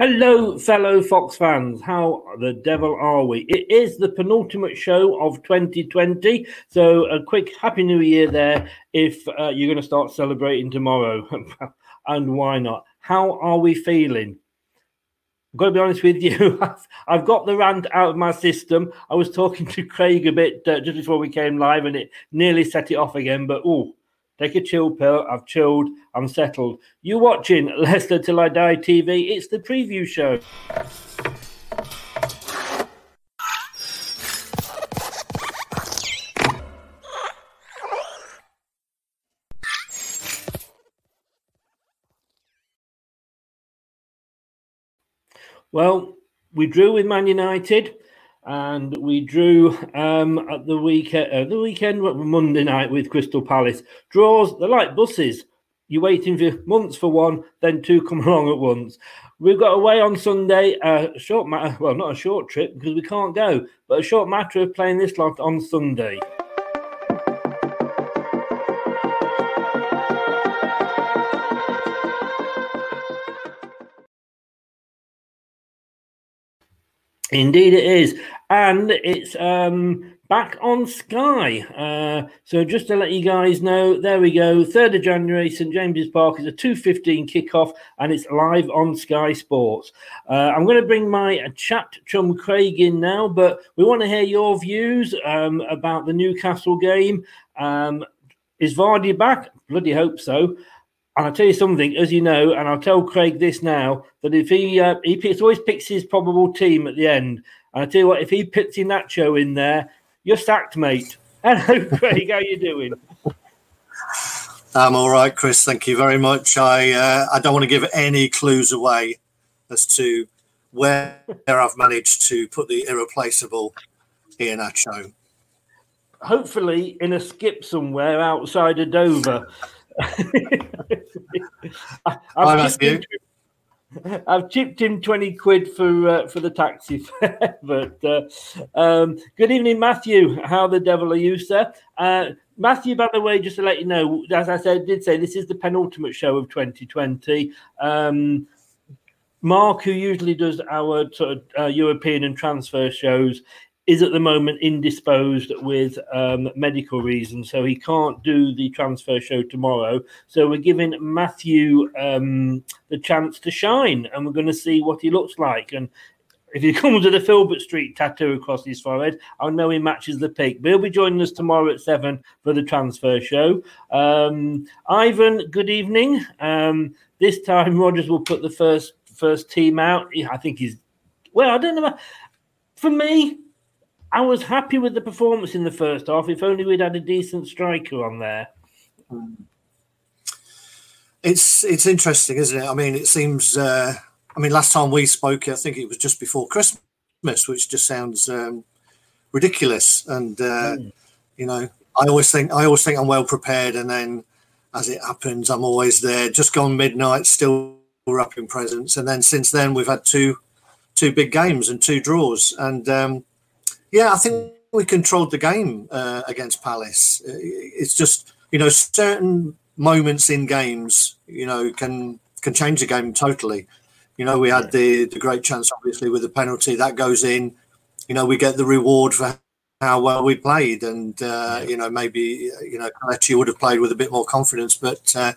Hello, fellow Fox fans. How the devil are we? It is the penultimate show of 2020. So, a quick Happy New Year there if uh, you're going to start celebrating tomorrow. and why not? How are we feeling? I've got to be honest with you. I've got the rant out of my system. I was talking to Craig a bit uh, just before we came live and it nearly set it off again. But, oh, Take a chill pill. I've chilled. I'm settled. You watching Leicester Till I Die TV? It's the preview show. Well, we drew with Man United and we drew um, at the weekend, uh, the weekend Monday night with Crystal Palace. Draws, they're like buses. You're waiting for months for one, then two come along at once. We've got away on Sunday, a short matter, well, not a short trip because we can't go, but a short matter of playing this lot on Sunday. Indeed, it is, and it's um, back on Sky. Uh, so just to let you guys know, there we go. 3rd of January, St James's Park is a 2.15 kickoff and it's live on Sky Sports. Uh, I'm going to bring my chat chum Craig in now, but we want to hear your views um, about the Newcastle game. Um, is Vardy back? Bloody hope so. And I'll tell you something, as you know, and I'll tell Craig this now, that if he uh, he picks, always picks his probable team at the end, and I tell you what, if he puts Iheanacho in there, you're sacked, mate. Hello, Craig. How are you doing? I'm all right, Chris. Thank you very much. I uh, I don't want to give any clues away as to where I've managed to put the irreplaceable Iheanacho. Hopefully, in a skip somewhere outside of Dover. I, I've, chipped him, I've chipped him 20 quid for uh, for the taxi fare. but uh, um, good evening, Matthew. How the devil are you, sir? Uh, Matthew, by the way, just to let you know, as I said, did say this is the penultimate show of 2020. Um, Mark, who usually does our sort of uh, European and transfer shows, is at the moment indisposed with um, medical reasons, so he can't do the transfer show tomorrow. So we're giving Matthew um, the chance to shine, and we're going to see what he looks like. And if he comes with a Filbert Street tattoo across his forehead, I'll know he matches the pick. But he'll be joining us tomorrow at seven for the transfer show. Um, Ivan, good evening. Um, this time, Rodgers will put the first first team out. I think he's well. I don't know. For me, I was happy with the performance in the first half. If only we'd had a decent striker on there. It's it's interesting, isn't it? I mean, it seems. Uh, I mean, last time we spoke, I think it was just before Christmas, which just sounds um, ridiculous. And uh, mm. you know, I always think I always think I'm well prepared, and then as it happens, I'm always there. Just gone midnight, still wrapping presents, and then since then we've had two two big games and two draws, and um, yeah, I think we controlled the game uh, against Palace. It's just you know certain moments in games, you know, can can change the game totally. You know, we had the the great chance, obviously, with the penalty that goes in. You know, we get the reward for how well we played, and uh, you know, maybe you know, Kelechi would have played with a bit more confidence. But uh,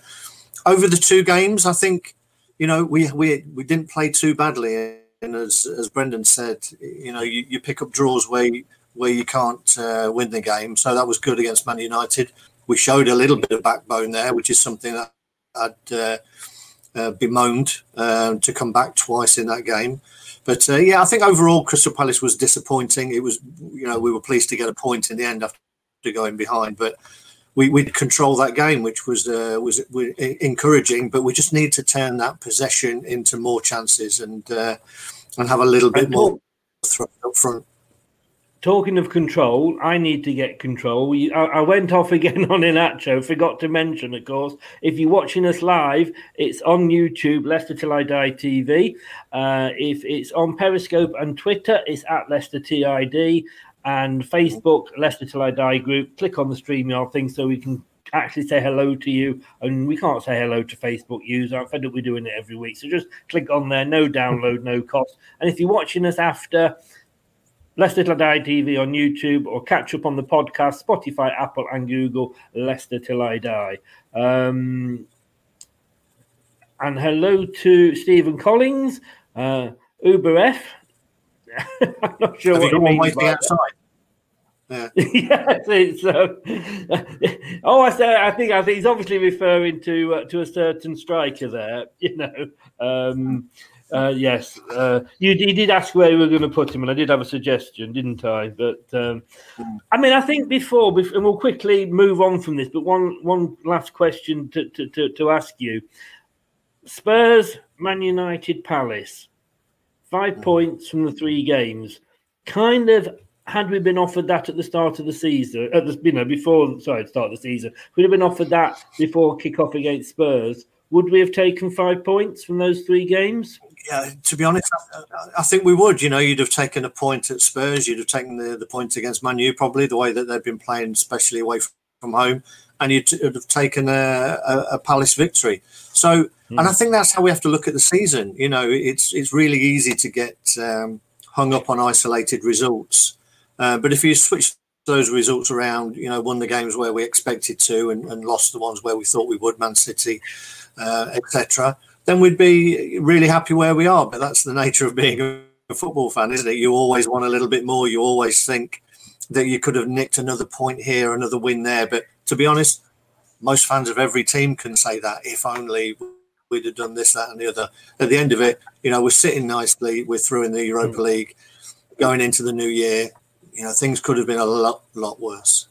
over the two games, I think you know we we we didn't play too badly and as as Brendan said, you know, you, you pick up draws where you, where you can't uh, win the game. So that was good against Man United. We showed a little bit of backbone there, which is something that I'd uh, uh, bemoaned um, to come back twice in that game. But uh, yeah, I think overall Crystal Palace was disappointing. It was, you know, we were pleased to get a point in the end after going behind, but we we control that game, which was uh, was encouraging. But we just need to turn that possession into more chances and uh, and have a little bit more up front. Talking of control, I need to get control. I, I went off again on Iheanacho. Forgot to mention, of course, if you're watching us live, it's on YouTube, Leicester Till I Die TV. Uh, if it's on Periscope and Twitter, it's at Leicester TID and Facebook, Leicester Till I Die group. Click on the StreamYard thing so we can actually say hello to you. And we can't say hello to Facebook users. I'm fed up with doing it every week. So just click on there, no download, no cost. And if you're watching us after, Leicester Till I Die TV on YouTube or catch up on the podcast, Spotify, Apple, and Google, Leicester Till I Die. Um, and hello to Stephen Collins, uh, Uber F. I'm not sure Have what you means by outside. Yeah. yes, it's. Oh, I say. I think. I think he's obviously referring to uh, to a certain striker there. You know. Um, uh, yes, uh, you, you, did ask where we were going to put him, and I did have a suggestion, didn't I? But um, I mean, I think before, before, and we'll quickly move on from this. But one one last question to to, to, to ask you: Spurs, Man United, Palace, five hmm. points from the three games. Kind of had we been offered that at the start of the season, at the, you know, before sorry, start of the season, we'd have been offered that before kick off against Spurs. Would we have taken five points from those three games? Yeah, to be honest, I, I think we would. You know, you'd have taken a point at Spurs, you'd have taken the, the point against Manu, probably the way that they've been playing, especially away from home, and you'd have taken a, a, a Palace victory. So, mm. and I think that's how we have to look at the season. You know, it's it's really easy to get um, hung up on isolated results. Uh, but if you switch those results around, you know, won the games where we expected to and, and lost the ones where we thought we would, Man City, uh, etc., then we'd be really happy where we are. But that's the nature of being a football fan, isn't it? You always want a little bit more. You always think that you could have nicked another point here, another win there. But to be honest, most fans of every team can say that if only we'd have done this, that, and the other. At the end of it, you know, we're sitting nicely. We're through in the Europa mm. League, going into the new year you know things could have been a lot lot worse.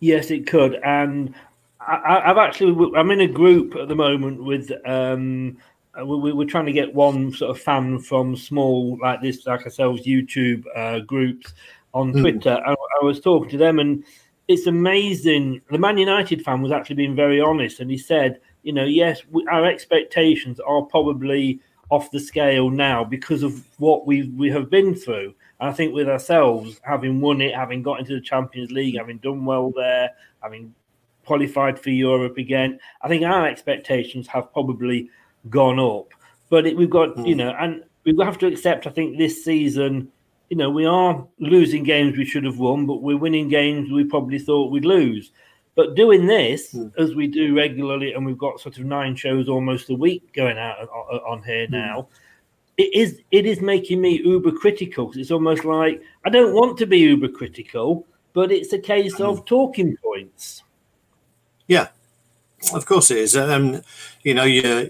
Yes, it could, and I, have actually I'm in a group at the moment with um, we, we're trying to get one sort of fan from small like this like ourselves YouTube uh, groups on mm. Twitter. I, I was talking to them and it's amazing. The Man United fan was actually being very honest, and he said, you know, yes, we, our expectations are probably off the scale now because of what we we have been through. And I think with ourselves, having won it, having got into the Champions League, having done well there, having qualified for Europe again, I think our expectations have probably gone up. But it, we've got, mm. you know, and we have to accept, I think, this season, you know, we are losing games we should have won, but we're winning games we probably thought we'd lose. But doing this, mm. as we do regularly, and we've got sort of nine shows almost a week going out on, on here mm. now, it is it is making me uber critical. It's almost like I don't want to be uber critical, but it's a case of mm. talking points. Yeah, of course it is. Um, you know, you're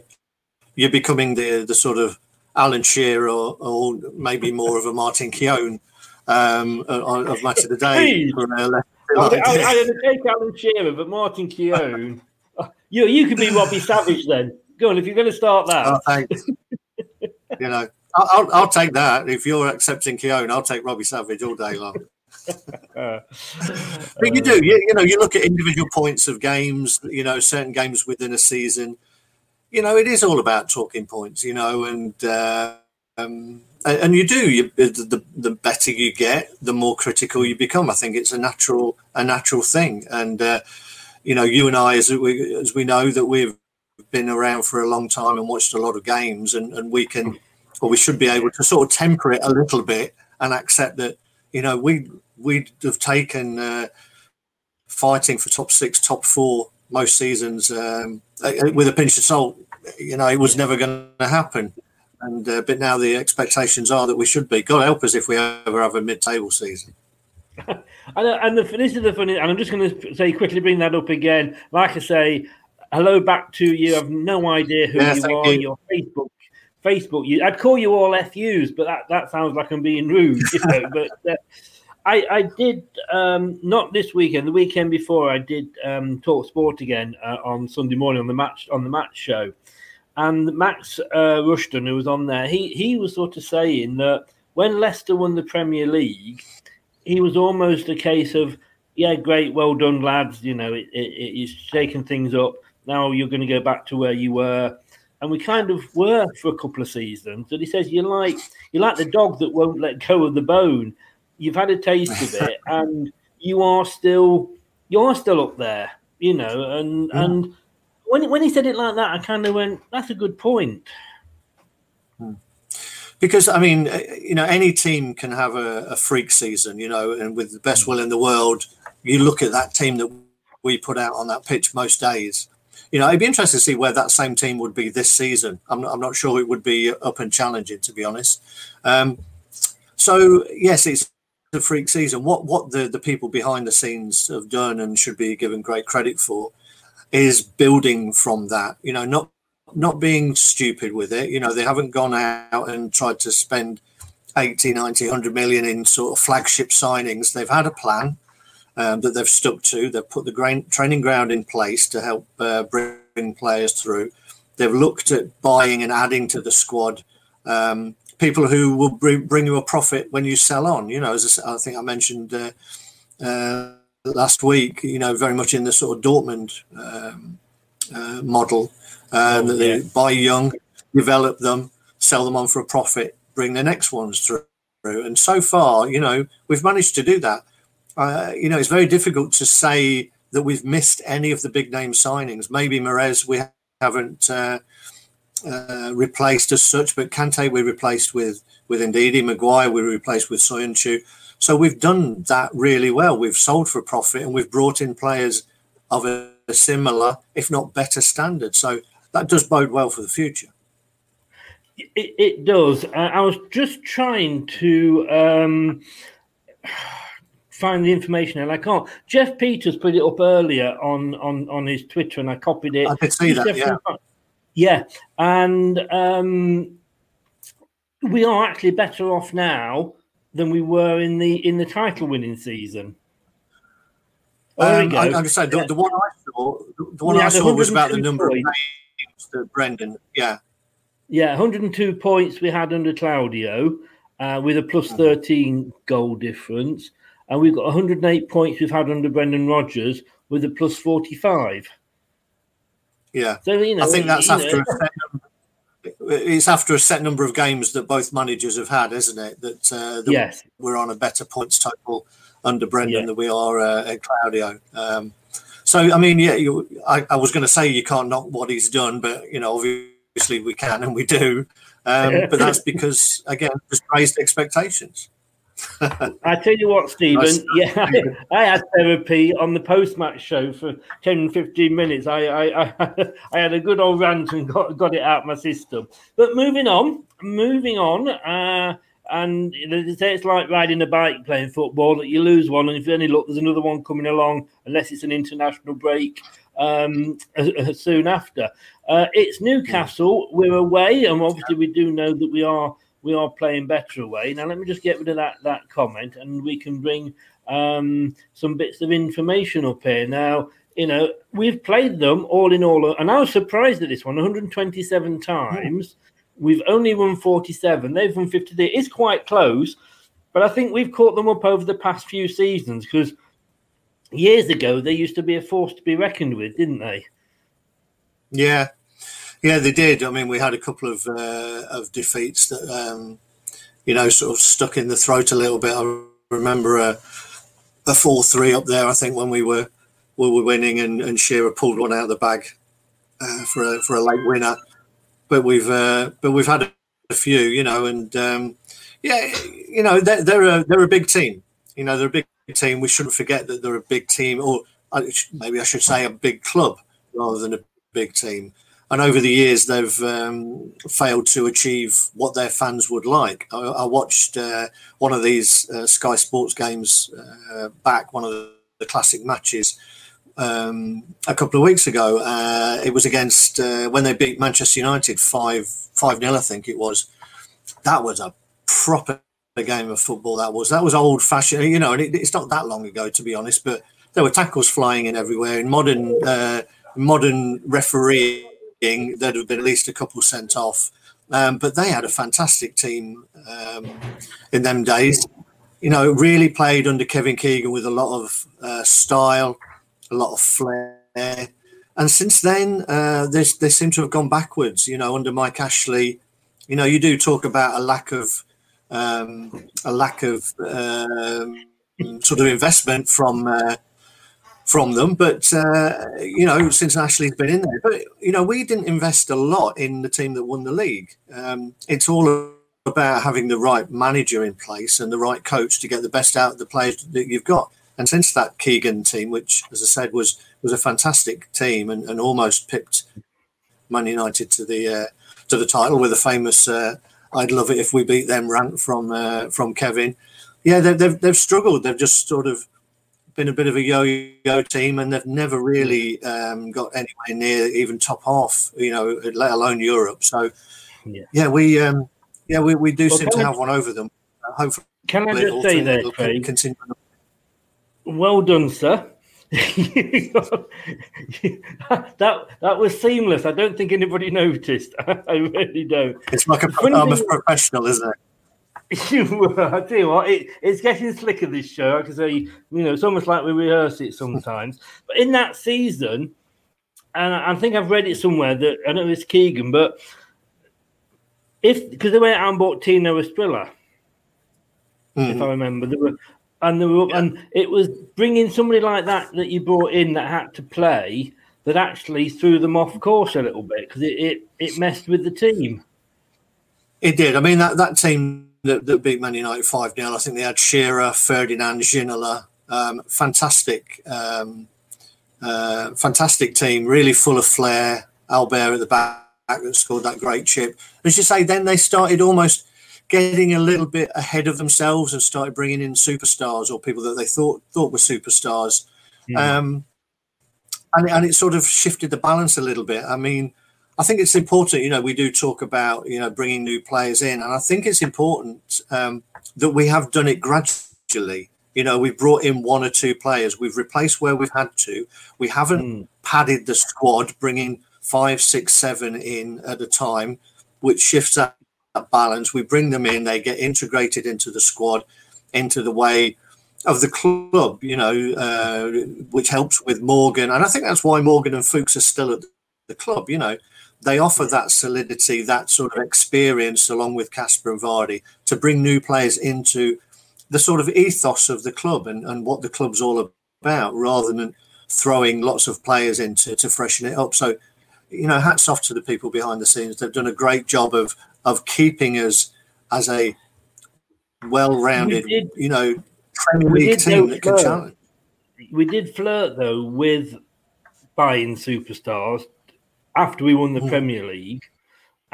you're becoming the the sort of Alan Shearer or, or maybe more of a Martin Keown um, of match of the day. I, I, I take Alan Shearer, but Martin Keown. you you could be Robbie Savage then. Go on if you're going to start that. Oh, thanks you know, I'll, I'll take that. If you're accepting Keown, I'll take Robbie Savage all day long. but you do, you, you know, you look at individual points of games, you know, certain games within a season. You know, it is all about talking points, you know, and uh, um, and you do. You, the the better you get, the more critical you become. I think it's a natural a natural thing, and uh, you know, you and I, as we as we know that we've been around for a long time and watched a lot of games, and, and we can, or we should be able to sort of temper it a little bit and accept that, you know, we we'd have taken uh, fighting for top six, top four most seasons um, with a pinch of salt. You know, it was never going to happen. And uh, but now the expectations are that we should be. God help us if we ever have a mid-table season. and, and the, this is the funny, and I'm just going to say quickly bring that up again. Like I say, hello back to you. I've no idea who yeah, you are. You. Your Facebook, Facebook. You, I'd call you all FUs, but that, that sounds like I'm being rude. You know? but uh, I, I did um, not this weekend. The weekend before, I did um, talk sport again uh, on Sunday morning on the match on the match show, and Max uh, Rushden, who was on there, he he was sort of saying that when Leicester won the Premier League, he was almost a case of yeah, great, well done, lads. You know, it, it, it's shaking things up now you're going to go back to where you were. And we kind of were for a couple of seasons. And he says, You're like you're like the dog that won't let go of the bone. You've had a taste of it and you are still you are still up there, you know, and mm. and when when he said it like that, I kind of went, That's a good point. Hmm. because I mean, uh, you know, any team can have a, a, freak season, you know, and with the best hmm. will in the world, you look at that team that we put out on that pitch most days, you know, it'd be interesting to see where that same team would be this season. I'm not, I'm not sure it would be up and challenging, to be honest. Um, so yes, it's a freak season. What what the the people behind the scenes have done and should be given great credit for is building from that. You know, not not being stupid with it. You know, they haven't gone out and tried to spend 80, 90, 100 million in sort of flagship signings. They've had a plan um, that they've stuck to. They've put the grain, training ground in place to help uh, bring players through. They've looked at buying and adding to the squad um, people who will bring, bring, you a profit when you sell on. You know, as I, I think I mentioned uh, uh, last week, you know, very much in the sort of Dortmund um, uh, model um, oh, that yeah. they buy young, develop them, sell them on for a profit, bring the next ones through. And so far, you know, we've managed to do that uh, you know, it's very difficult to say that we've missed any of the big name signings. Maybe Mahrez we haven't uh, uh, replaced as such, but Kante we replaced with with Ndidi, Maguire we replaced with Soyuncu. So we've done that really well. We've sold for profit and we've brought in players of a, a similar, if not better, standard. So that does bode well for the future. It, it does. I was just trying to um, find the information and I can't. Jeff Peters put it up earlier on on on his Twitter, and I copied it. I could see that. Yeah. Yeah, and um, we are actually better off now than we were in the in the title winning season. Um, I, I say the, yeah. the, one I saw, the one I saw was about the number points. of games that Brendan. Yeah, yeah, 102 points we had under Claudio uh, with a mm-hmm. 13 goal difference, and we've got 108 points we've had under Brendan Rodgers with a plus 45. Yeah, so you know, I think that's after. Know. A set number, it's after a set number of games that both managers have had, isn't it? That, uh, that yes, we're on a better points total under Brendan yeah. than we are uh, at Claudio. Um, so, I mean, yeah, you, I, I, was going to say you can't knock what he's done, but you know, obviously we can and we do. Um, but that's because, again, just raised expectations. I tell you what, Stephen. yeah, I, I, had therapy on the post-match show for 10, 15 minutes. I, I, I, I, had a good old rant and got, got it out my system. But moving on, moving on. Uh, and they say it's like riding a bike playing football that you lose one, and if you only look, there's another one coming along, unless it's an international break um, soon after. Uh, it's Newcastle. We're away, and obviously we do know that we are we are playing better away. Now let me just get rid of that that comment, and we can bring um, some bits of information up here. Now you know we've played them all in all, and I was surprised at this one 127 times. We've only won 47. They've won 53. It's quite close, but I think we've caught them up over the past few seasons because years ago they used to be a force to be reckoned with, didn't they? Yeah, yeah, they did. I mean, we had a couple of uh, of defeats that um, you know sort of stuck in the throat a little bit. I remember a a four three up there. I think when we were we were winning and, and Shearer pulled one out of the bag uh, for a for a late winner but we've uh, but we've had a few, you know, and um, yeah, you know, they're, they're a they're a big team. You know, they're a big team. We shouldn't forget that they're a big team, or maybe I should say a big club rather than a big team. And over the years, they've um, failed to achieve what their fans would like. I, I watched uh, one of these uh, Sky Sports games uh, back, one of the, classic matches um, a couple of weeks ago. Uh, it was against uh, when they beat Manchester United five five nil, I think it was. That was a proper game of football. That was that was old fashioned, you know, and it, it's not that long ago to be honest. But there were tackles flying in everywhere. In modern uh, modern refereeing, there'd have been at least a couple sent off. Um, but they had a fantastic team um, in them days. You know, really played under Kevin Keegan with a lot of uh, style a lot of flair. And since then, uh, they, they seem to have gone backwards. You know, under Mike Ashley, you know, you do talk about a lack of um, a lack of um, sort of investment from uh, from them. But uh, you know, since Ashley's been in there, but you know, we didn't invest a lot in the team that won the league. Um, it's all about having the right manager in place and the right coach to get the best out of the players that you've got. And since that Keegan team, which, as I said, was was a fantastic team and, and almost pipped Man United to the uh, to the title with a famous uh, "I'd love it if we beat them" rant from uh, from Kevin. Yeah, they've, they've they've struggled. They've just sort of been a bit of a yo-yo team, and they've never really um, got anywhere near even top half. You know, let alone Europe. So, yeah, yeah we um, yeah we, we do well, seem to have one over them. Uh, hopefully, can I just say that, Craig? Continue well done, sir. that that was seamless. I don't think anybody noticed. I really don't. It's like a, I'm a professional, isn't it? I tell you what, it, it's getting slicker this show. I can say, you know, it's almost like we rehearse it sometimes. but in that season, and I think I've read it somewhere that I don't know it's Keegan, but if because they went out and bought Tino Asprilla, mm-hmm. if I remember, there were and were, yeah. and it was bringing somebody like that that you brought in that had to play that actually threw them off course a little bit because it, it it messed with the team. It did. I mean that that team that, that beat Man United 5 0. I think they had Shearer, Ferdinand, Ginola. Um, fantastic, um, uh, fantastic team, really full of flair. Albert at the back that scored that great chip. As you say, then they started almost getting a little bit ahead of themselves and started bringing in superstars or people that they thought thought were superstars. Yeah. Um, and, and it sort of shifted the balance a little bit. I mean, I think it's important, you know, we do talk about, you know, bringing new players in. And I think it's important um, that we have done it gradually. You know, we've brought in one or two players, we've replaced where we've had to. We haven't mm. padded the squad, bringing five, six, seven in at a time, which shifts that balance. We bring them in, they get integrated into the squad, into the way of the club, you know, uh, which helps with Morgan. And I think that's why Morgan and Fuchs are still at the club, you know they offer that solidity, that sort of experience, along with Kasper and Vardy, to bring new players into the sort of ethos of the club and, and what the club's all about, rather than throwing lots of players in to, to freshen it up. So, you know, hats off to the people behind the scenes. They've done a great job of of keeping us as a well-rounded, did, you know, Premier League team that can challenge. We did flirt though with buying superstars after we won the mm. Premier League,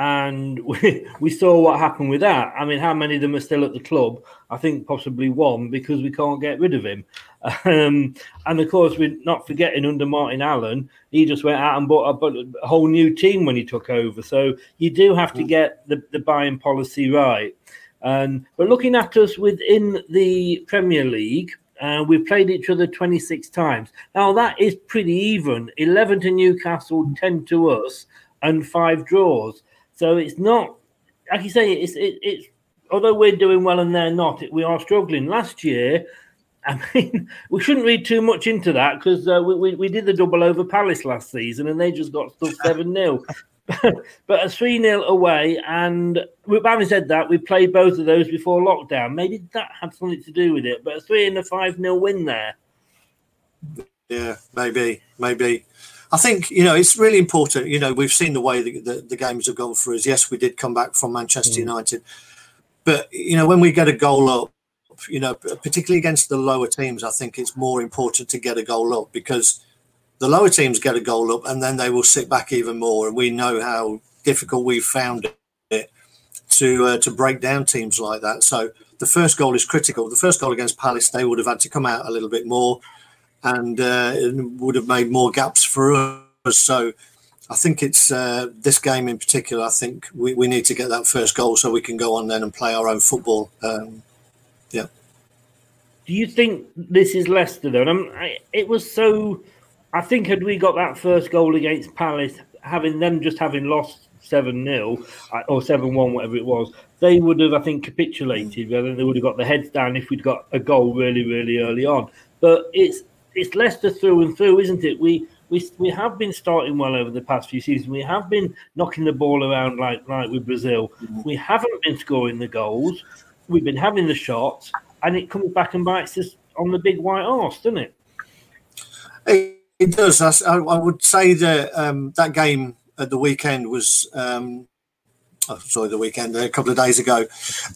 and we, we saw what happened with that. I mean, how many of them are still at the club? I think possibly one because we can't get rid of him. Um, and of course, we're not forgetting under Martin Allen, he just went out and bought a, a whole new team when he took over. So you do have to get the, the buying policy right. And but looking at us within the Premier League, uh, we've played each other 26 times. Now, that is pretty even 11 to Newcastle, 10 to us, and five draws. So it's not, like you say, it's, it, it's although we're doing well and they're not, we are struggling. Last year, I mean, we shouldn't read too much into that because uh, we, we, we, did the double over Palace last season and they just got stuck 7 0. but a 3 0 away. And having said that, we played both of those before lockdown. Maybe that had something to do with it. But a 3 and a 5 0 win there. Yeah, maybe, maybe. I think, you know, it's really important. You know, we've seen the way the, the, the games have gone for us. Yes, we did come back from Manchester mm. United. But, you know, when we get a goal up, you know, particularly against the lower teams, I think it's more important to get a goal up because the lower teams get a goal up and then they will sit back even more. And we know how difficult we've found it to uh, to break down teams like that. So the first goal is critical. The first goal against Palace, they would have had to come out a little bit more and uh, would have made more gaps for us. So I think it's uh, this game in particular. I think we, we need to get that first goal so we can go on then and play our own football. Um, yeah. Do you think this is Leicester though? And I, it was so I think had we got that first goal against Palace, having them just having lost 7 0 uh, or 7 1, whatever it was, they would have, I think, capitulated. Then they would have got their heads down if we'd got a goal really, really early on. But it's it's Leicester through and through, isn't it? We we we have been starting well over the past few seasons. We have been knocking the ball around like like with Brazil. Mm-hmm. We haven't been scoring the goals. We've been having the shots, and it comes back and bites us on the big white horse, doesn't it? Hey it does. I, I would say that um, that game at the weekend was, um, oh, sorry, the weekend a couple of days ago,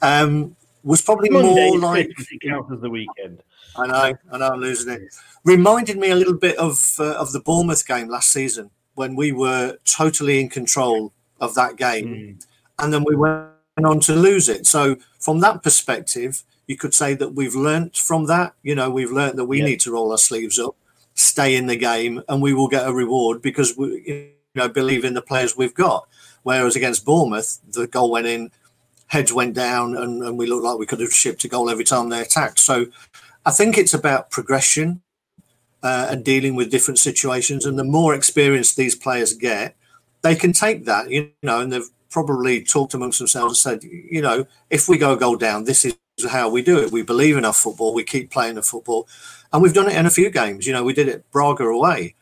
um, was probably Monday, more like it counts as the weekend. I know, I know, I'm losing it. Reminded me a little bit of uh, of the Bournemouth game last season when we were totally in control of that game, mm. and then we went on to lose it. So from that perspective, you could say that we've learnt from that. You know, we've learnt that we yeah. need to roll our sleeves up stay in the game and we will get a reward because we you know believe in the players we've got. Whereas against Bournemouth, the goal went in, heads went down, and, and we looked like we could have shipped a goal every time they attacked. So I think it's about progression uh, and dealing with different situations. And the more experience these players get, they can take that, you know, and they've probably talked amongst themselves and said, you know, if we go a goal down, this is how we do it. We believe in our football. We keep playing the football and we've done it in a few games. You know, we did it Braga away,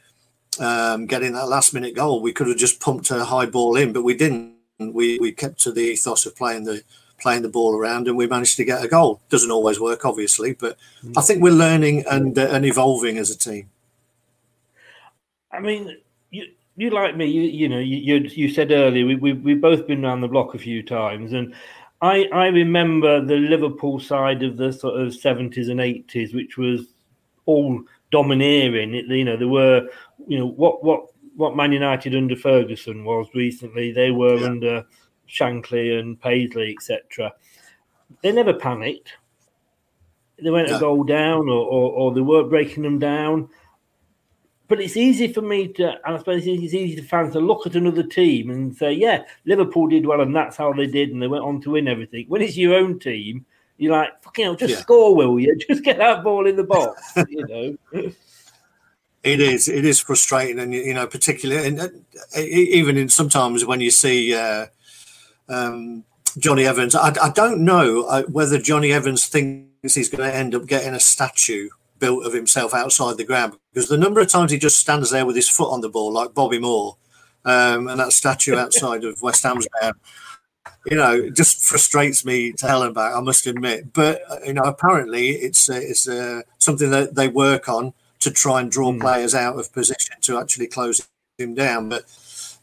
um, getting that last minute goal. We could have just pumped a high ball in, but we didn't. We we kept to the ethos of playing the playing the ball around, and we managed to get a goal. Doesn't always work, obviously, but mm. I think we're learning and uh, and evolving as a team. I mean, you you like me, you you know, you you, you said earlier we we we've both been around the block a few times, and I I remember the Liverpool side of the sort of seventies and eighties, which was all domineering. It, you know, there were you know what what what Man United under Ferguson was recently. They were yeah. under Shankly and Paisley, etc. They never panicked. They went a goal down, or, or, or they weren't breaking them down but it's easy for me to, and I suppose it's easy for fans to look at another team and say, yeah, Liverpool did well and that's how they did and they went on to win everything. When it's your own team, you're like, fucking hell, just yeah. score, will you? Just get that ball in the box, you know. It is. It is frustrating, and you know, particularly, and uh, even in sometimes when you see uh, um, Jonny Evans, I, I don't know uh, whether Jonny Evans thinks he's going to end up getting a statue built of himself outside the ground because the number of times he just stands there with his foot on the ball like Bobby Moore um, and that statue outside of West Ham's there, you know, it just frustrates me to hell and back. I must admit, but uh, you know, apparently it's uh, it's uh, something that they work on to try and draw mm. players out of position to actually close him down. But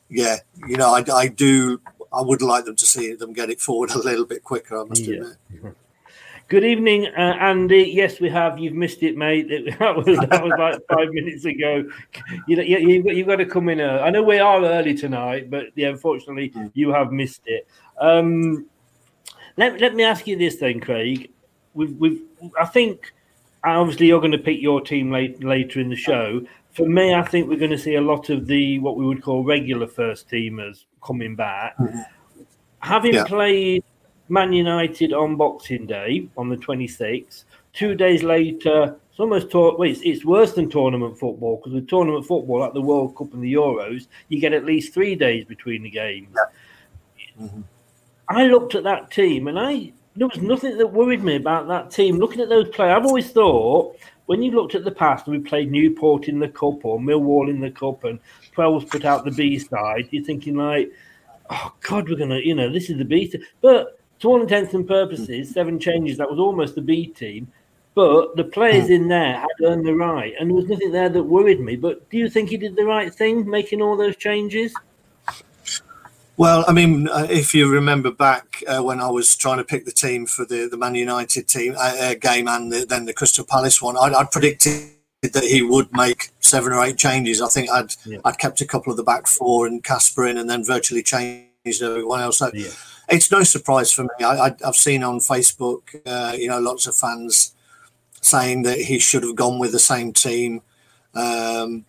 yeah, you know, I, I do. I would like them to see them get it forward a little bit quicker. I must yeah. admit. Good evening, uh, Andy. Yes, we have. You've missed it, mate. That was that was like five minutes ago. You, you, you've, got, you've got to come in. Early. I know we are early tonight, but yeah, unfortunately, mm. you have missed it. Um, let, let me ask you this then, Craig. We've, we've, I think obviously you're going to pick your team late, later in the show. For me, I think we're going to see a lot of the what we would call regular first teamers coming back. Mm-hmm. Having yeah. played Man United on Boxing Day on the 26th. Two days later, it's almost well, it's, it's worse than tournament football because with tournament football, like the World Cup and the Euros, you get at least three days between the games. Yeah. Mm-hmm. I looked at that team and I there was nothing that worried me about that team. Looking at those players, I've always thought when you looked at the past, and we played Newport in the cup or Millwall in the cup, and Twelves put out the B side. You're thinking like, oh God, we're gonna, you know, this is the B. But to all intents and purposes, seven changes. That was almost the B team, but the players hmm. in there had earned the right, and there was nothing there that worried me. But do you think he did the right thing making all those changes? Well, I mean, uh, if you remember back uh, when I was trying to pick the team for the, the Man United team uh, uh game and the, then the Crystal Palace one, I, I predicted that he would make seven or eight changes. I think I'd yeah. I'd kept a couple of the back four and Kasper in, and then virtually changed everyone else. So yeah it's no surprise for me. I, have seen on Facebook, uh, you know, lots of fans saying that he should have gone with the same team, um,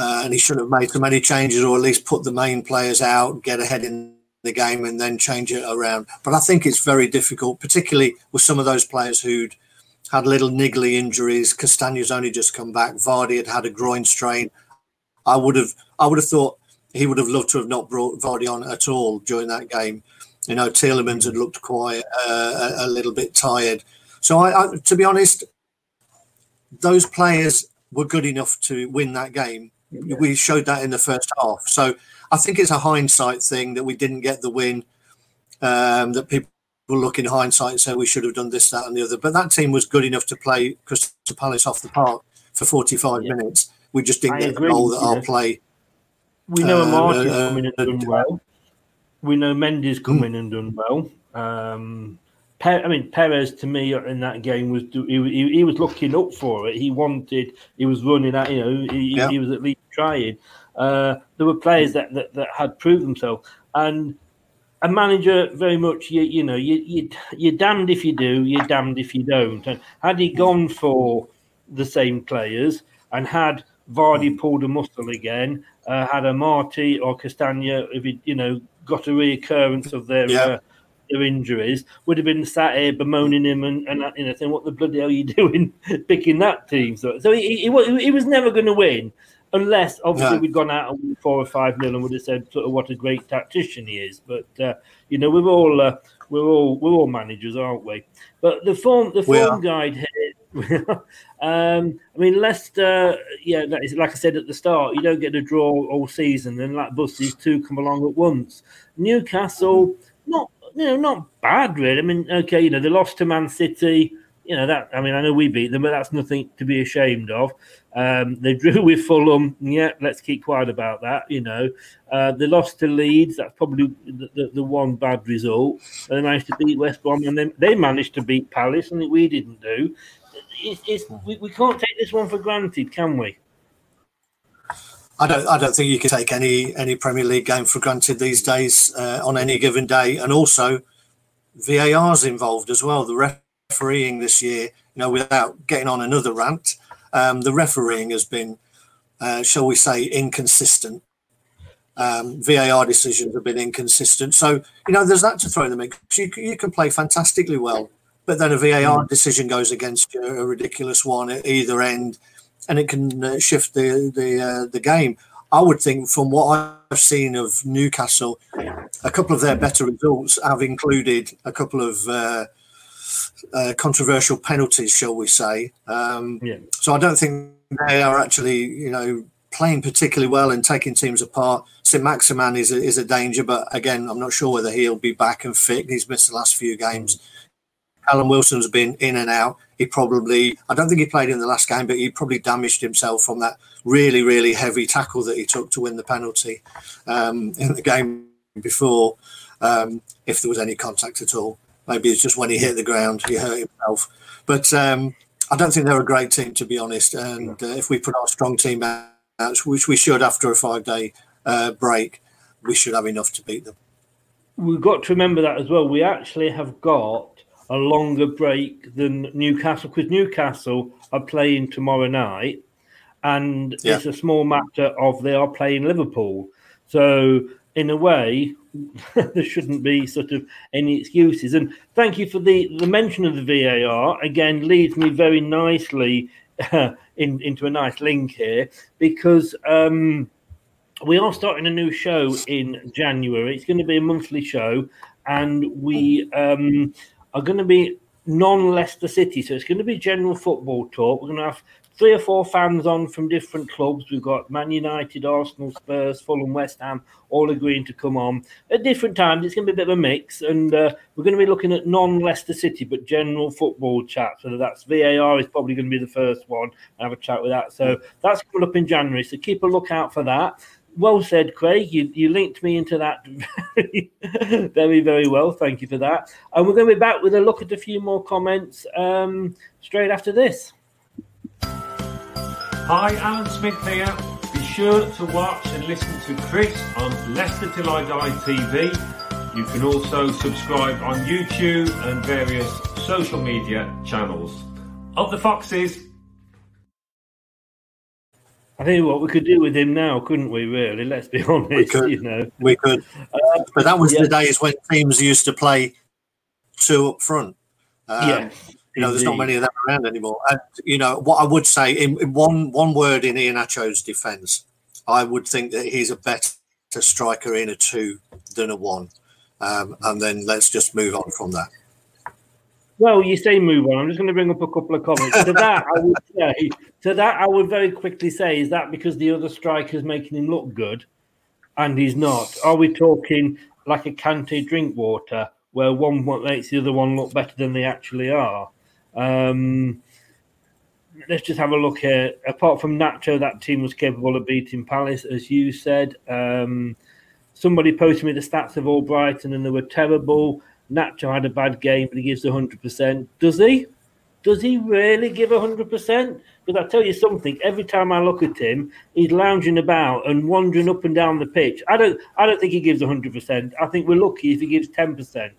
uh, and he shouldn't have made so many changes, or at least put the main players out, get ahead in the game, and then change it around. But I think it's very difficult, particularly with some of those players who'd had little niggly injuries. Castagne's only just come back. Vardy had had a groin strain. I would have, I would have thought he would have loved to have not brought Vardy on at all during that game. You know, Tielemans had looked quite uh, a, little bit tired. So, I, I, to be honest, those players were good enough to win that game. Yeah. We showed that in the first half. So, I think it's a hindsight thing that we didn't get the win. Um, that people look in hindsight and say we should have done this, that, and the other. But that team was good enough to play Crystal Palace off the park for 45 yeah. minutes. We just didn't I get agree, the goal that our play. We know uh, Martin's uh, coming and done well. We know Mendy's coming mm. and done well. Um, I mean, Perez to me in that game was he, he, he, was looking up for it. He wanted, he was running at, you know, he, yeah. he was at least trying. Uh, there were players that, that, that had proved themselves, and a manager very much, you, you know, you, you you're damned if you do, you're damned if you don't. And had he gone for the same players and had Vardy pulled a muscle again, uh, had Amartey or Castagne, if he, you know, got a reoccurrence of their yeah. uh, their injuries, would have been sat here bemoaning him and, and you know saying, "What the bloody hell are you doing picking that team?" So, so he, he, he was never going to win unless obviously we'd gone out and four or five nil and would have said sort of what a great tactician he is. But uh, you know, we're all uh, we're all we're all managers, aren't we? But the form the form guide here um, I mean, Leicester, yeah, like I said at the start, you don't get a draw all season, and like buses two come along at once. Newcastle, not you know, not bad really. I mean, okay, you know, they lost to Man City. you know that. I mean, I know we beat them, but that's nothing to be ashamed of. Um, they drew with Fulham. Yeah, let's keep quiet about that. You know, uh, they lost to Leeds. That's probably the, the, the, one bad result. And They managed to beat West Brom, and then they managed to beat Palace, something we didn't do. It's, it's, we, we can't take this one for granted, can we? I don't. I don't think you can take any any Premier League game for granted these days uh, on any given day, and also VAR's involved as well. The refereeing this year, you know, without getting on another rant, um, the refereeing has been, uh, shall we say, inconsistent. Um, VAR decisions have been inconsistent. So, you know, there's that to throw them in the mix. You, you can play fantastically well, but then a VAR decision goes against you, a ridiculous one at either end, and it can uh, shift the the uh, the game. I would think, from what I've seen of Newcastle, a couple of their better results have included a couple of uh, uh, controversial penalties, shall we say? Um, yeah. So I don't think they are actually, you know, playing particularly well and taking teams apart. St Maximin is a, is a danger, but again, I'm not sure whether he'll be back and fit. He's missed the last few games. Callum Wilson's been in and out. He probably, I don't think he played in the last game, but he probably damaged himself from that really, really heavy tackle that he took to win the penalty um, in the game before, um, if there was any contact at all. Maybe it's just when he hit the ground, he hurt himself. But um, I don't think they're a great team, to be honest. And uh, if we put our strong team out, which we should after a five day uh, break, we should have enough to beat them. We've got to remember that as well. We actually have got a longer break than Newcastle because Newcastle are playing tomorrow night, and yeah. it's a small matter of they are playing Liverpool. So in a way, there shouldn't be sort of any excuses. And thank you for the, the mention of the VAR. Again, leads me very nicely uh, in, into a nice link here because um, we are starting a new show in January. It's going to be a monthly show, and we um, are going to be non Leicester City. So it's going to be general football talk. We're going to have three or four fans on from different clubs. We've got Man United, Arsenal, Spurs, Fulham, West Ham, all agreeing to come on at different times. It's going to be a bit of a mix, and uh, we're going to be looking at non-Leicester City but general football chat. So that's VAR is probably going to be the first one. I have a chat with that. So that's coming up in January. So keep a lookout for that. Well said, Craig. You, you linked me into that very, very, very well. Thank you for that. And we're going to be back with a look at a few more comments um, straight after this. Hi, Alan Smith here. Be sure to watch and listen to Chris on Leicester Till I Die TV. You can also subscribe on YouTube and various social media channels. Of the Foxes. I tell you what, we could do with him now, couldn't we? Really, let's be honest. We could, you know, we could. Uh, but that was yeah. the days when teams used to play two up front. Um, yeah. You know, there's not many of them around anymore. And you know what I would say in, in one one word in Iheanacho's defence, I would think that he's a better striker in a two than a one. Um, and then let's just move on from that. Well, you say move on. I'm just going to bring up a couple of comments. to that, I would say, to that, I would very quickly say, is that because the other striker's making him look good, and he's not? Are we talking like a Kante Drinkwater, where one makes the other one look better than they actually are? Um, let's just have a look here. Apart from Nacho, that team was capable of beating Palace, as you said. Um, somebody posted me the stats of all Brighton and they were terrible. Nacho had a bad game, but he gives 100%. Does he? Does he really give 100%? Because I tell you something, every time I look at him, he's lounging about and wandering up and down the pitch. I don't I don't think he gives 100%. I think we're lucky if he gives 10%.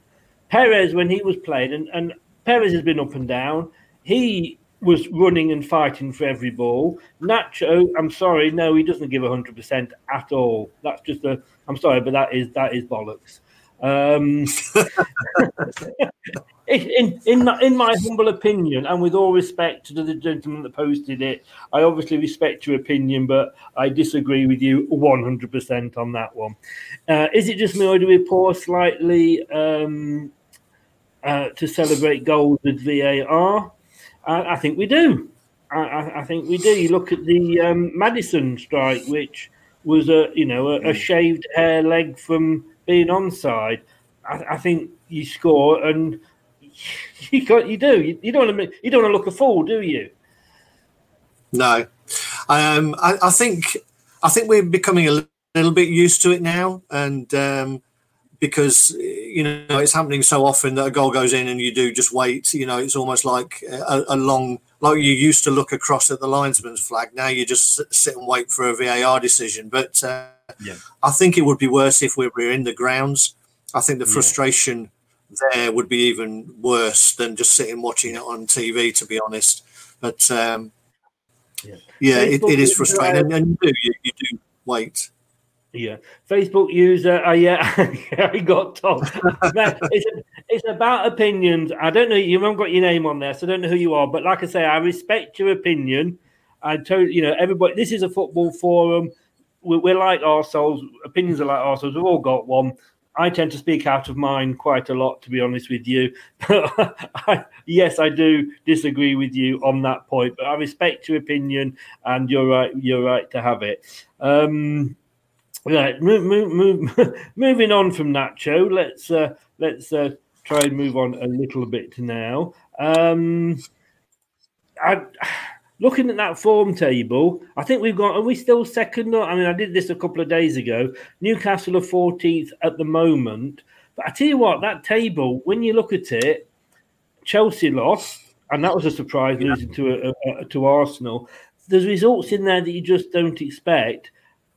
Perez, when he was playing, and, and Perez has been up and down. He was running and fighting for every ball. Nacho, I'm sorry, no, he doesn't give 100% at all. That's just a, I'm sorry, but that is that is bollocks. Um, in, in, my, in my humble opinion, and with all respect to the gentleman that posted it, I obviously respect your opinion, but I disagree with you 100% on that one. Uh, is it just me, or do we pour slightly um, uh, to celebrate goals with VAR? I, I think we do. I, I, think we do. You look at the um, Maddison strike, which was a you know a, a shaved hair leg from being onside. I, I think you score, and you got you do you, you don't want to you don't want to look a fool, do you? No, um, I, I think I think we're becoming a little bit used to it now, and um, because you know it's happening so often that a goal goes in and you do just wait. You know, it's almost like a, a long like you used to look across at the linesman's flag. Now you just sit and wait for a VAR decision. But uh, Yeah. I think it would be worse if we were in the grounds. I think the Yeah. frustration there would be even worse than just sitting watching it on TV. To be honest, but um, Yeah. yeah, it, it is frustrating, uh, and, and you do you, you do wait. Yeah, Facebook user. Uh, yeah, I got Tom. It's, it's about opinions. I don't know. You haven't got your name on there, so I don't know who you are. But like I say, I respect your opinion. I totally, you know, everybody. This is a football forum. We're, like ourselves. Opinions are like ourselves. We've all got one. I tend to speak out of mine quite a lot, to be honest with you. I, yes, I do disagree with you on that point, but I respect your opinion, and you're right. You're right to have it. Um, Right, move, move, move, moving on from Nacho, let's uh, let's uh, try and move on a little bit now. Um, I, looking at that form table, I think we've got. Are we still second? I mean, I did this a couple of days ago. Newcastle are fourteenth at the moment, but I tell you what, that table, when you look at it, Chelsea lost, and that was a surprise losing to a, a, to Arsenal. There's results in there that you just don't expect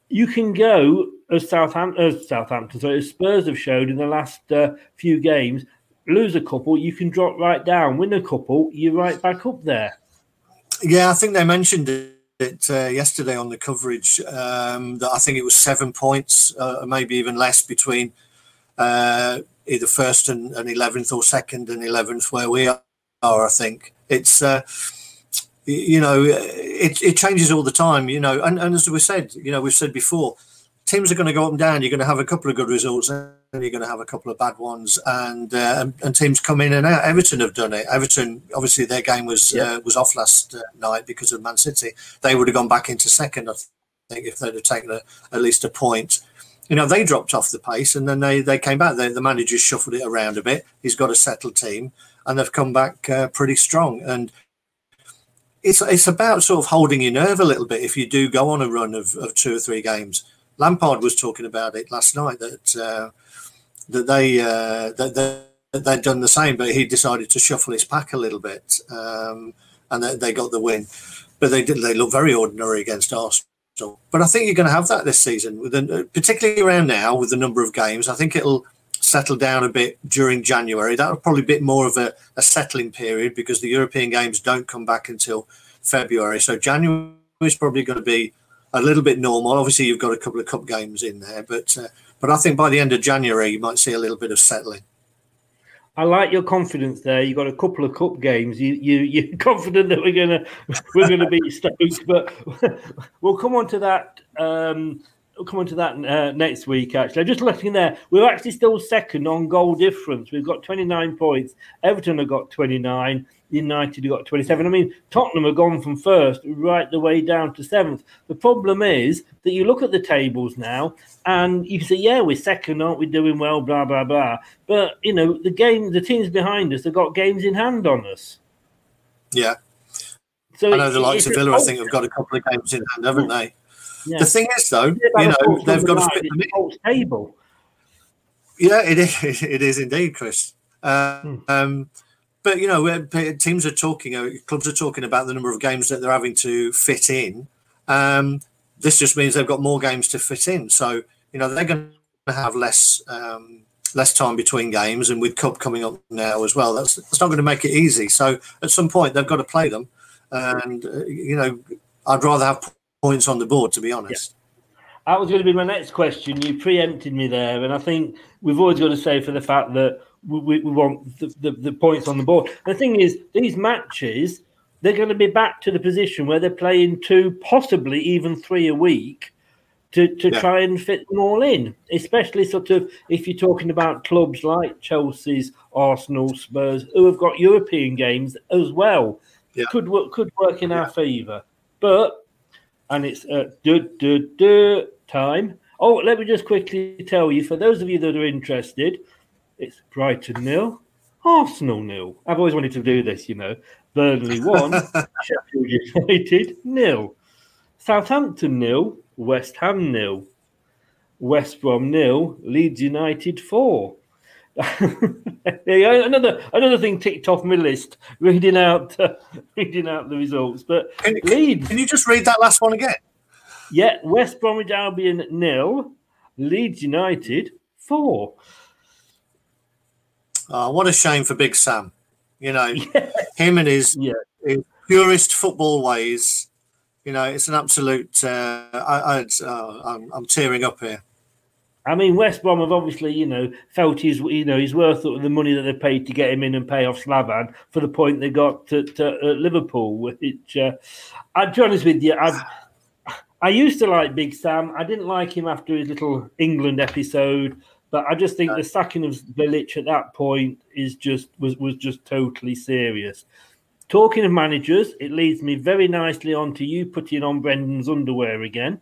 you can go as Southampton, as Southampton, so as Spurs have showed in the last uh, few games, lose a couple, you can drop right down, win a couple, you're right back up there. Yeah, I think they mentioned it uh, yesterday on the coverage um, that I think it was seven points, uh, maybe even less between uh, either first and, 11th or second and 11th where we are. I think it's uh, you know it, it changes all the time. You know, and, and as we said, you know, we've said before, teams are going to go up and down. You're going to have a couple of good results, you're going to have a couple of bad ones, and uh, and, and teams come in and out. Everton have done it. Everton, obviously, their game was Yeah. uh, was off last uh, night because of Man City. They would have gone back into second, I think, if they'd have taken a, at least a point. You know, they dropped off the pace, and then they they came back. They, the manager shuffled it around a bit. He's got a settled team, and they've come back uh, pretty strong. And it's it's about sort of holding your nerve a little bit if you do go on a run of, of two or three games. Lampard was talking about it last night that uh, that they uh, that they, they'd done the same, but he decided to shuffle his pack a little bit, um, and they, they got the win. But they did they look very ordinary against Arsenal. But I think you're going to have that this season, with the, particularly around now with the number of games. I think it'll settle down a bit during January. That'll probably be more of a, a settling period because the European games don't come back until February. So January is probably going to be a little bit normal. Obviously, you've got a couple of cup games in there, but uh, but I think by the end of January you might see a little bit of settling. I like your confidence there. You've got a couple of cup games. You you you're confident that we're gonna we're gonna beat Stoke, but we'll come on to that. Um, we'll come on to that uh, next week. Actually, I'm just looking there. We're actually still second on goal difference. We've got 29 points. Everton have got 29. United have got 27. I mean, Tottenham have gone from first right the way down to seventh. The problem is that you look at the tables now and you can say, yeah, we're second, aren't we doing well, blah, blah, blah. But, you know, the game, the teams behind us have got games in hand on us. Yeah, So I know the likes of Villa. I think have got a couple of games in hand, haven't they? Yeah. The thing is, though, you know, they've got to fit them false table. Yeah, it is. It is indeed, Chris. Uh, Hmm. um, but you know, teams are talking, uh, clubs are talking about the number of games that they're having to fit in. Um, this just means they've got more games to fit in. So you know, they're going to have less um, less time between games, and with cup coming up now as well, that's that's not going to make it easy. So at some point, they've got to play them, and uh, you know, I'd rather have points on the board, to be honest. That was going to be my next question. You preempted me there, and I think we've always got to say for the fact that we, we, we want the, the, the points on the board. The thing is, these matches they're going to be back to the position where they're playing two, possibly even three a week, to to Yeah. try and fit them all in. Especially sort of if you're talking about clubs like Chelsea's, Arsenal, Spurs, who have got European games as well. Yeah. Could work could work in our favour, but and it's uh, duh, duh, duh, time. Oh, let me just quickly tell you, for those of you that are interested, it's Brighton nil, Arsenal nil. I've always wanted to do this, you know. Burnley one, Sheffield United nil, Southampton nil, West Ham nil, West Brom nil, Leeds United four. another another thing ticked off my list. Reading out uh, reading out the results, but Can, Leeds. can you just read that last one again? Yeah, West Bromwich Albion nil, Leeds United four. Oh, what a shame for Big Sam. You know, him and his, Yeah. his purist football ways. You know, it's an absolute. Uh, I, I, uh, I'm, I'm tearing up here. I mean, West Brom have obviously, you know, felt he's, you know, he's worth the money that they paid to get him in and pay off Slaven for the point they got at, uh, Liverpool. Which, uh, I'll be honest with you, I, I used to like Big Sam. I didn't like him after his little England episode, but I just think the sacking of Bilic at that point is just was was just totally serious. Talking of managers, it leads me very nicely on to you putting on Brendan's underwear again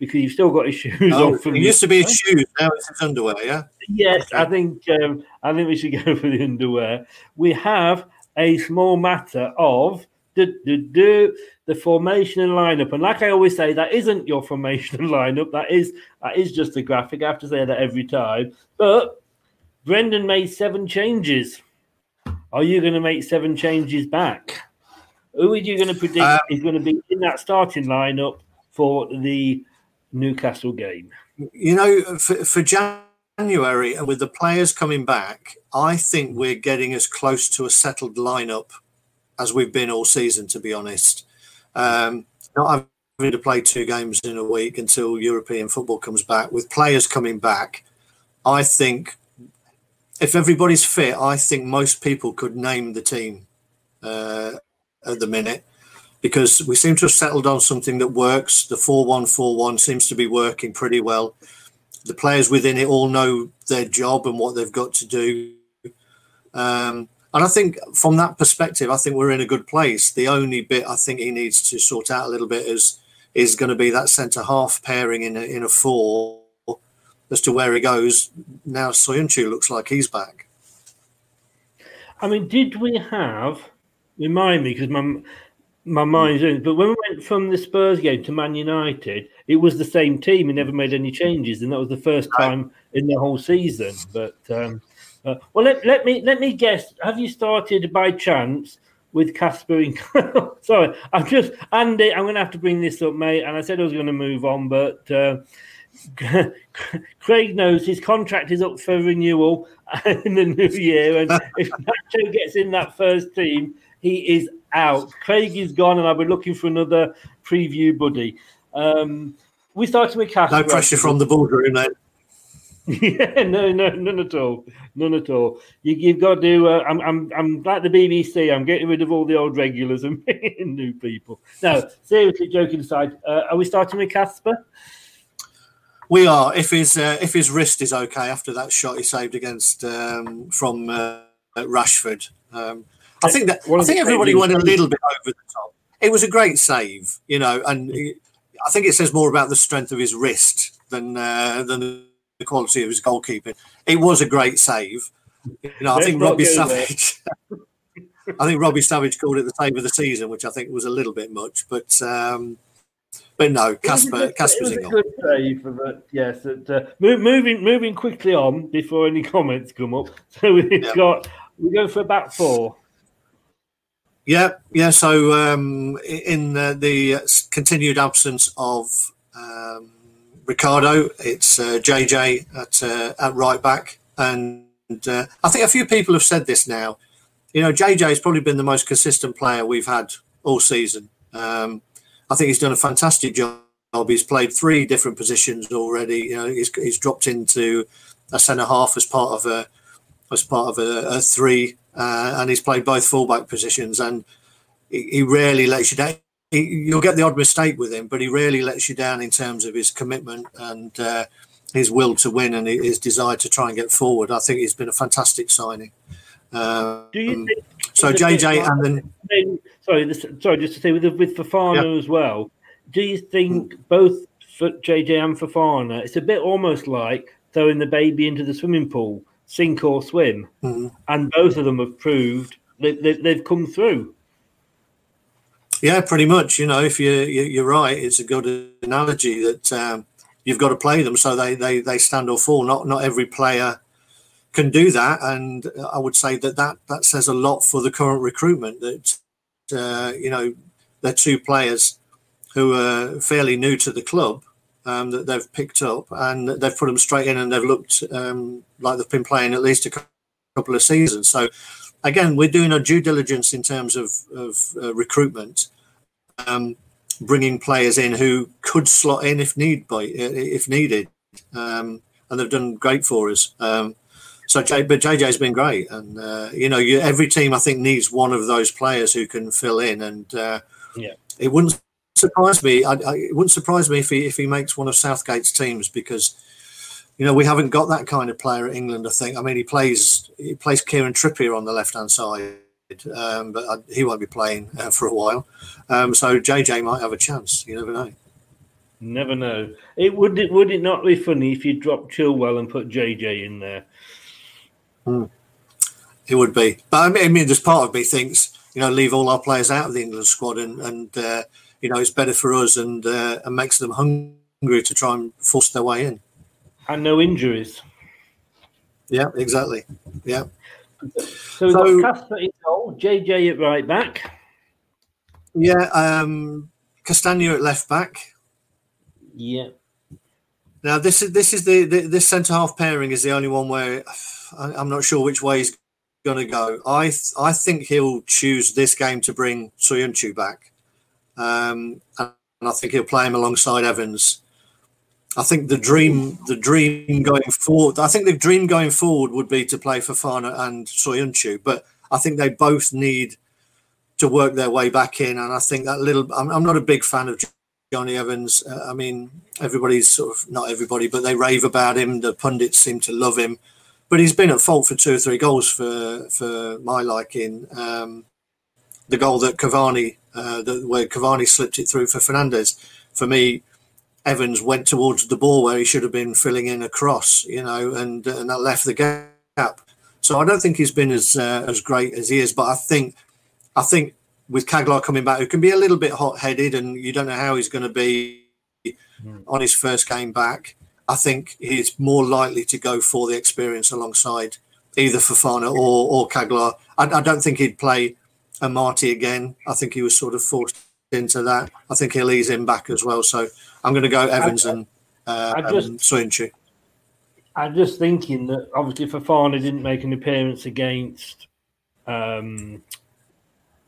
because you've still got his shoes Oh, on from it used to be his shoes, now it's his underwear. Yeah. Yes, I think um, I think we should go for the underwear. We have a small matter of the formation and lineup, and like I always say, that isn't your formation and lineup. That is that is just a graphic. I have to say that every time. But Brendan made seven changes. Are you going to make seven changes back? Who are you going to predict Um, is going to be in that starting lineup for the Newcastle game? You know, for, for January and with the players coming back, I think we're getting as close to a settled lineup as we've been all season. To be honest, um, not having to play two games in a week until European football comes back. With players coming back, I think if everybody's fit, I think most people could name the team uh, at the minute because we seem to have settled on something that works. The 4 1 4 1 seems to be working pretty well. The players within it all know their job and what they've got to do. Um, and I think from that perspective, I think we're in a good place. The only bit I think he needs to sort out a little bit is is going to be that centre half pairing in a, in a four as to where he goes. Now Soyuncu looks like he's back. I mean, did we have? Remind me, because my my mind's in. But when we went from the Spurs game to Man United, it was the same team. He never made any changes, and that was the first time in the whole season. But um, uh, well, let, let me let me guess. Have you started by chance with Kasper? In- Sorry, I'm just Andy. I'm going to have to bring this up, mate. And I said I was going to move on, but. Uh, Craig knows his contract is up for renewal in the new year, and if Nacho gets in that first team, he is out. Craig is gone, and I'll be looking for another preview buddy. Um, we started with Kasper. No pressure from the boardroom, then. yeah, no, no, none at all, none at all. You, you've got to. Uh, I'm, I'm, I'm like the BBC. I'm getting rid of all the old regulars and bringing new people. No, seriously, joking aside, uh, are we starting with Kasper? We are. If his uh, if his wrist is okay after that shot he saved against um, from uh, Rashford, um, I think that I think everybody went a little bit over the top. It was a great save, you know, and I think it says more about the strength of his wrist than uh, than the quality of his goalkeeping. It was a great save. You know, I think Robbie. Savage. I think Robbie Savage called it the save of the season, which I think was a little bit much, but um, but no, Kasper It Kasper's was in a good save, but yes, it, uh, mo- moving moving quickly on before any comments come up. So we've Yeah. got we go for about four. Yeah, yeah. So um, in the, the uh, continued absence of um, Ricardo, it's uh, JJ at uh, at right back, and uh, I think a few people have said this now. You know, JJ has probably been the most consistent player we've had all season. Um, I think he's done a fantastic job. He's played three different positions already. You know, he's, he's dropped into a centre half as part of a as part of a, a three, uh, and he's played both fullback positions. And he, he rarely lets you down. He, you'll get the odd mistake with him, but he rarely lets you down in terms of his commitment and uh, his will to win and his desire to try and get forward. I think he's been a fantastic signing. Um, Do you think? so it's a bit JJ and then sorry, this, sorry, just to say with with Fofana as well. Do you think Hmm. both for JJ and Fofana, it's a bit almost like throwing the baby into the swimming pool. Sink or swim, Mhm. and both of them have proved that they, they've come through. Yeah, pretty much. You know, if you, you you're right, it's a good analogy that um, you've got to play them so they, they they stand or fall. Not not every player can do that, and I would say that that that says a lot for the current recruitment. That uh, you know, they're two players who are fairly new to the club um, that they've picked up, and they've put them straight in, and they've looked um, like they've been playing at least a couple of seasons. So again, we're doing our due diligence in terms of, of uh, recruitment, um, bringing players in who could slot in if need by if needed, um, and they've done great for us. Um, so, J, but JJ's been great, and uh, you know, you, every team I think needs one of those players who can fill in, and uh, Yeah. it wouldn't surprise me. I, I, it wouldn't surprise me if he if he makes one of Southgate's teams because you know we haven't got that kind of player at England. I think. I mean, he plays he plays Kieran Trippier on the left hand side, um, but I, he won't be playing uh, for a while. Um, so JJ might have a chance. You never know. Never know. It would it would it not be funny if you dropped Chilwell and put JJ in there? It would be, but I mean, I mean, there's part of me thinks you know leave all our players out of the England squad and and uh, you know it's better for us and uh, and makes them hungry to try and force their way in. And no injuries. Yeah, exactly. Yeah. So we've So- got Kasper in goal, JJ at right back. Yeah, um, Castagna at left back. Yeah. Now this is this is the, the this centre half pairing is the only one where I, I'm not sure which way he's going to go. I th- I think he'll choose this game to bring Soyuncu back, um, and I think he'll play him alongside Evans. I think the dream the dream going forward. I think the dream going forward would be to play Fofana and Soyuncu, but I think they both need to work their way back in. And I think that little. I'm, I'm not a big fan of Jonny Evans. Uh, I mean, everybody's sort of not everybody, but they rave about him. The pundits seem to love him, but he's been at fault for two or three goals for for my liking. Um, the goal that Cavani, uh, the, where Cavani slipped it through for Fernandes, for me, Evans went towards the ball where he should have been filling in a cross, you know, and and that left the gap. So I don't think he's been as uh, as great as he is, but I think I think with Caglar coming back, who can be a little bit hot headed, and you don't know how he's going to be on his first game back. I think he's more likely to go for the experience alongside either Fofana or or Caglar. I, I don't think he'd play Amartey again. I think he was sort of forced into that. I think he'll ease him back as well. So I'm going to go Evans and uh, I just- and Soyuncu. I'm just thinking that obviously Fofana didn't make an appearance against um,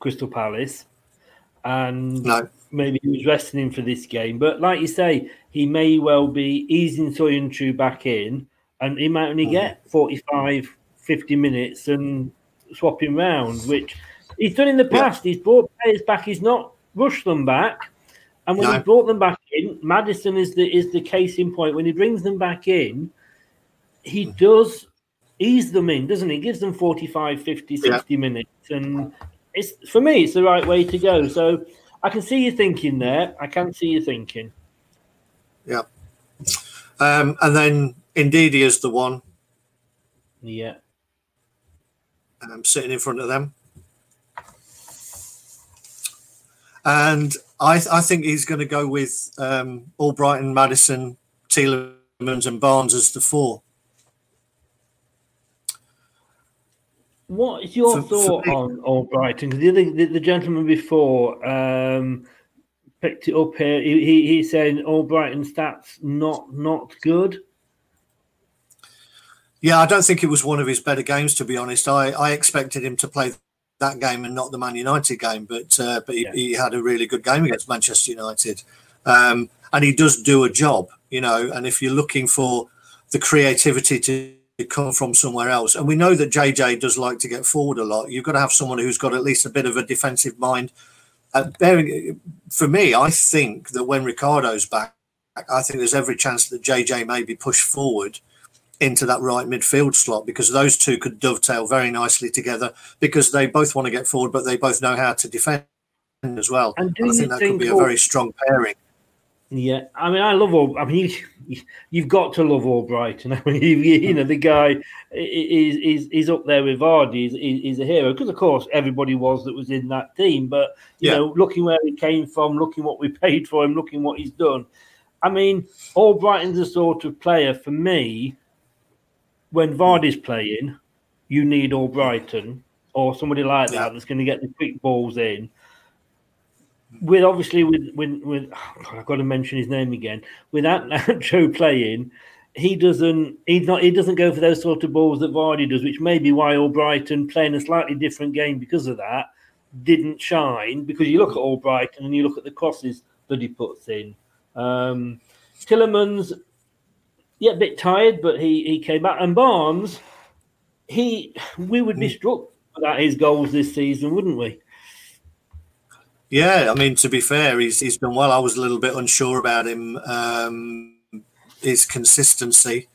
Crystal Palace, and No. maybe he was resting him for this game. But like you say, he may well be easing Soyuncu back in, and he might only get 45, 50 minutes and swapping round, which he's done in the past. He's brought players back. He's not rushed them back. And when No. he brought them back in, Maddison is the is the case in point. When he brings them back in, he does ease them in, doesn't he? Gives them 45, 50, 60 minutes. And it's for me, it's the right way to go. So I can see you thinking there. I can see you thinking. Yeah. Um, and then indeed he is the one Yeah. And I'm sitting in front of them. And I, I think he's going to go with um, Albrighton, Maddison, Tielemans, and Barnes as the four. What is your For- for thought me- on Albrighton? Because the, other- the the gentleman before um, picked it up here. He, he he's saying Albrighton stats not not good. Yeah, I don't think it was one of his better games, to be honest. I, I expected him to play that game and not the Man United game, but uh, but he, he had a really good game against Manchester United, um, and he does do a job, you know. And if you're looking for the creativity to come from somewhere else, and we know that JJ does like to get forward a lot, you've got to have someone who's got at least a bit of a defensive mind. Uh, bearing, for me, I think that when Ricardo's back, I think there's every chance that JJ may be pushed forward into that right midfield slot because those two could dovetail very nicely together because they both want to get forward, but they both know how to defend as well. And do I you think that could be a very strong pairing. Yeah, I mean, I love all. I mean, you, you've got to love Albrighton. I mean, you, you mm. know, the guy is is is up there with Vardy. He's, he's a hero because, of course, everybody was that was in that team. But you Yeah. know, looking where he came from, looking what we paid for him, looking what he's done. I mean, Albrighton's the sort of player for me. When Vardy's playing, you need Albrighton or somebody like that Yeah. that's going to get the quick balls in with obviously with with with God, I've got to mention his name again. Without Nacho playing, he doesn't he's not he doesn't go for those sort of balls that Vardy does, which may be why Albrighton playing a slightly different game because of that didn't shine. Because you look at Albrighton and you look at the crosses that he puts in. Um, Tielemans yeah, a bit tired, but he he came back. And Barnes, he we would be struck about his goals this season, wouldn't we? Yeah, I mean, to be fair, he's he's done well. I was a little bit unsure about him, um, his consistency,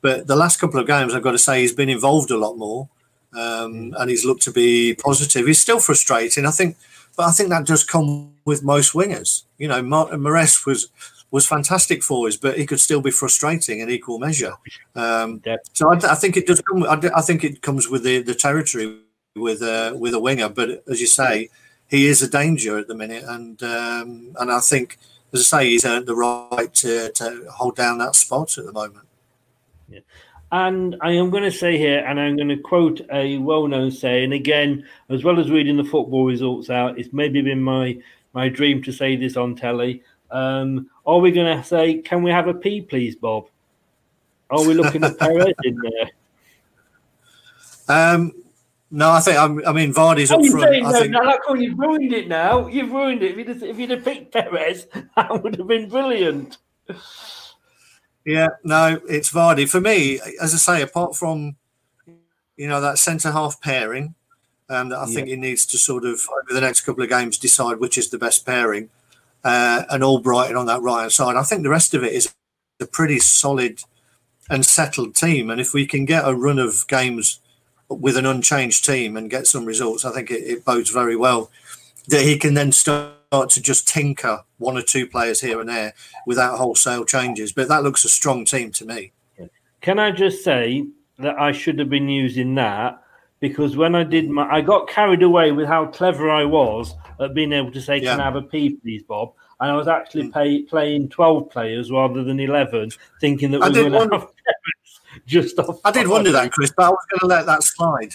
but the last couple of games, I've got to say, he's been involved a lot more, um, and he's looked to be positive. He's still frustrating, I think, but I think that does come with most wingers. You know, Martin Mores was was fantastic for us, but he could still be frustrating in equal measure. Um, so I, I think it does come. I, I think it comes with the, the territory with uh, with a winger. But as you say, he is a danger at the minute, and um, and I think, as I say, he's earned the right to, to hold down that spot at the moment. Yeah. And I am going to say here, and I'm going to quote a well-known saying again, as well as reading the football results out. It's maybe been my my dream to say this on telly. Um, are we going to say, "Can we have a pee, please, Bob"? Are we looking at Perez in there? Um, no, I think I'm, I mean Vardy's What up front. saying? I No, think no, like, oh, you've ruined it now. You've ruined it. If you'd, have, if you'd have picked Perez, that would have been brilliant. Yeah, no, it's Vardy. For me, as I say, apart from you know that centre half pairing, um, that I think he needs to sort of over the next couple of games decide which is the best pairing, uh, and Albrighton on that right hand side. I think the rest of it is a pretty solid and settled team. And if we can get a run of games with an unchanged team and get some results, I think it, it bodes very well that he can then start to just tinker one or two players here and there without wholesale changes. But that looks a strong team to me. Can I just say that I should have been using that because when I did my, I got carried away with how clever I was at being able to say, "Can I have a pee, please, Bob?" And I was actually Mm. pay, playing twelve players rather than eleven, thinking that I we were wonder- have just off. I did wonder that, Chris, but I was going to let that slide.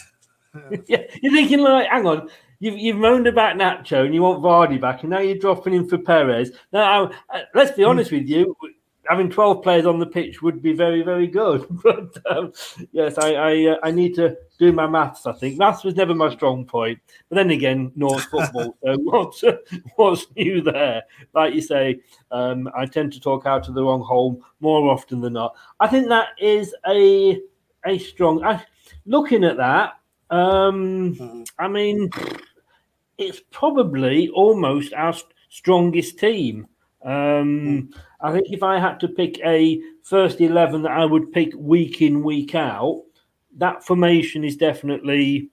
yeah, you're thinking like, hang on, you've you've moaned about Nacho and you want Vardy back, and now you're dropping him for Perez. Now, uh, let's be honest with you. Having 12 players on the pitch would be very, very good. But um, yes, I I, uh, I need to do my maths. I think maths was never my strong point. But then again, North football. so what's what's new there? Like you say, um, I tend to talk out of the wrong hole more often than not. I think that is a a strong. I, looking at that, um, I mean, it's probably almost our st- strongest team. Um, I think if I had to pick a first 11 that I would pick week in, week out, that formation is definitely,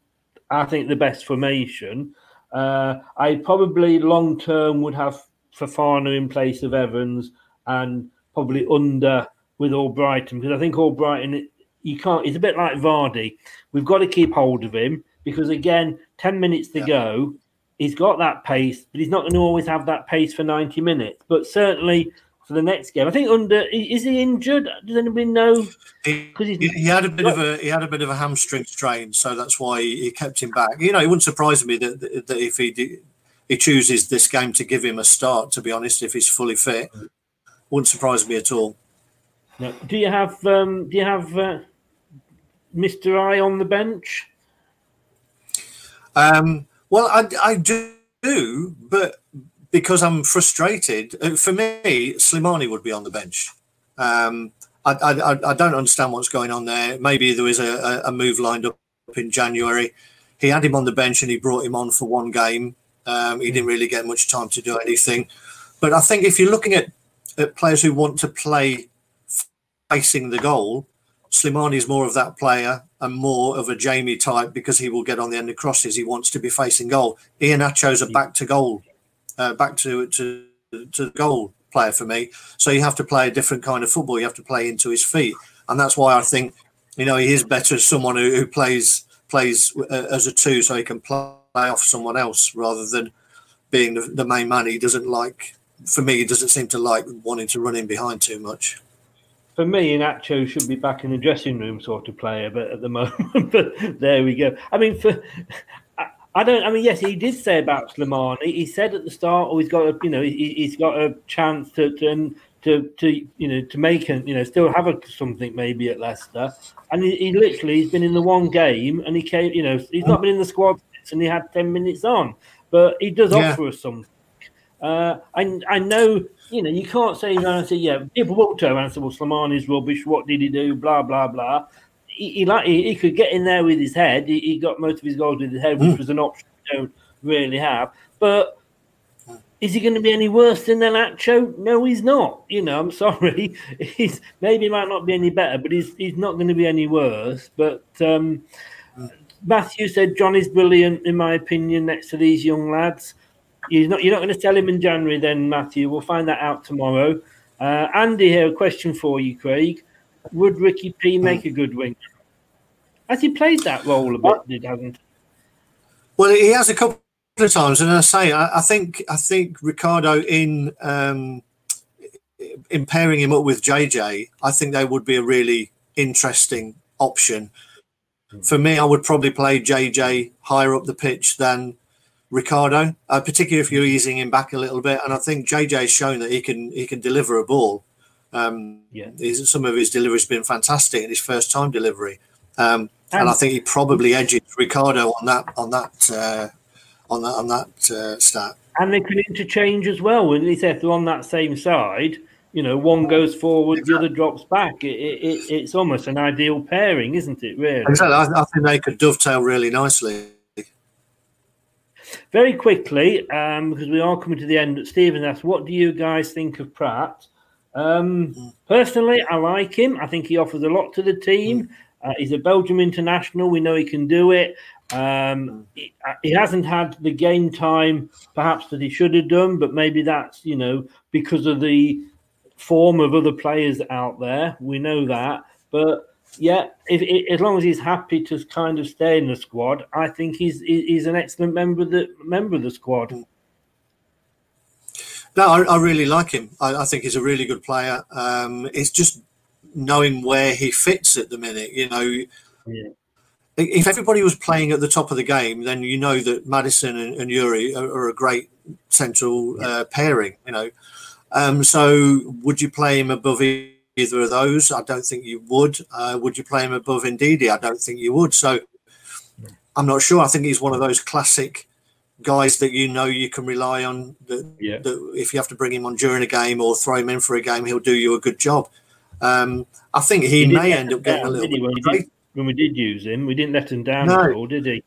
I think, the best formation. Uh, I probably long term would have Fofana in place of Evans and probably under with Albrighton because I think Albrighton, you can't, it's a bit like Vardy. We've got to keep hold of him because, again, 10 minutes to go, he's got that pace, but he's not going to always have that pace for 90 minutes. But certainly for the next game, I think under, is he injured? Does anybody know? He, he, had a bit of a he had a bit of a hamstring strain, so that's why he kept him back. You know, it wouldn't surprise me that, that, that if he did, he chooses this game to give him a start. To be honest, if he's fully fit, wouldn't surprise me at all. No. Do you have um, do you have uh, Mr. I on the bench? Um, well, I, I do, but because I'm frustrated, uh, for me, Slimani would be on the bench. Um, I, I, I don't understand what's going on there. Maybe there was a, a move lined up in January. He had him on the bench and he brought him on for one game. Um, he didn't really get much time to do anything. But I think if you're looking at, at players who want to play facing the goal, Slimani is more of that player and more of a Jamie type because he will get on the end of crosses. He wants to be facing goal. Iheanacho's a back to goal, uh, back to to to goal player for me. So you have to play a different kind of football. You have to play into his feet, and that's why I think you know he is better as someone who, who plays plays uh, as a two, so he can play off someone else rather than being the, the main man. He doesn't like. For me, he doesn't seem to like wanting to run in behind too much for me, Iheanacho should be back in the dressing room sort of player, but at the moment, but there we go. I mean, for I don't. I mean, yes, he did say about Slimani. He said at the start, "Oh, he's got a, you know, he, has got a chance to, to, to, to, you know, to make and you know, still have a, something maybe at Leicester." And he, he literally, he's been in the one game, and he came, you know, he's not been in the squad since, and he had ten minutes on, but he does yeah. offer us something. Uh, I, I know, you know, you can't say, you know, say, yeah, people walk to him and say, well, Slimani's rubbish. What did he do? Blah blah blah he, he like he, he, could get in there with his head. He, he, got most of his goals with his head, which mm. was an option you don't really have. But is he going to be any worse than Iheanacho? No, he's not. You know, I'm sorry. He's maybe he might not be any better, but he's he's not going to be any worse. But um, Matthew said John is brilliant in my opinion. Next to these young lads, he's not. You're not going to sell him in January, then Matthew. We'll find that out tomorrow. Uh, Andy here, a question for you, Craig would Ricky P make a good winger? Has he played that role a bit? Did hasn't? Well, he has a couple of times, and I say I, I think I think Ricardo in um, in pairing him up with JJ, I think they would be a really interesting option. For me, I would probably play JJ higher up the pitch than Ricardo, uh, particularly if you're easing him back a little bit. And I think JJ has shown that he can he can deliver a ball. Um, yeah, some of his delivery has been fantastic in his first time delivery, um, and, and, I think he probably edges Ricardo on that on that uh, on that on that uh, stat. And they can interchange as well. When they if they're on that same side, you know, one goes forward, exactly. the other drops back. It, it, it's almost an ideal pairing, isn't it? Really, exactly. I, I think they could dovetail really nicely. Very quickly, um, because we are coming to the end. Stephen asked, "What do you guys think of Praet?" Um, personally, I like him. I think he offers a lot to the team. Uh, he's a Belgium international. We know he can do it. Um, he, uh, he, hasn't had the game time perhaps that he should have done, but maybe that's you know because of the form of other players out there. We know that, but yeah, if, if, as long as he's happy to kind of stay in the squad, I think he's he's an excellent member of the member of the squad. No, I, I really like him. I, I, think he's a really good player. Um, it's just knowing where he fits at the minute. You know, yeah. if everybody was playing at the top of the game, then you know that Maddison and, and Youri are, are, a great central yeah. uh, pairing. You know, um, so would you play him above either of those? I don't think you would. Uh, would you play him above Ndidi? I don't think you would. So I'm not sure. I think he's one of those classic guys that you know you can rely on. That, yeah. that if you have to bring him on during a game or throw him in for a game, he'll do you a good job. Um, I think he, he may end up getting down, a little bit. When we, did, when we, did, use him, we didn't let him down no. at all, did he?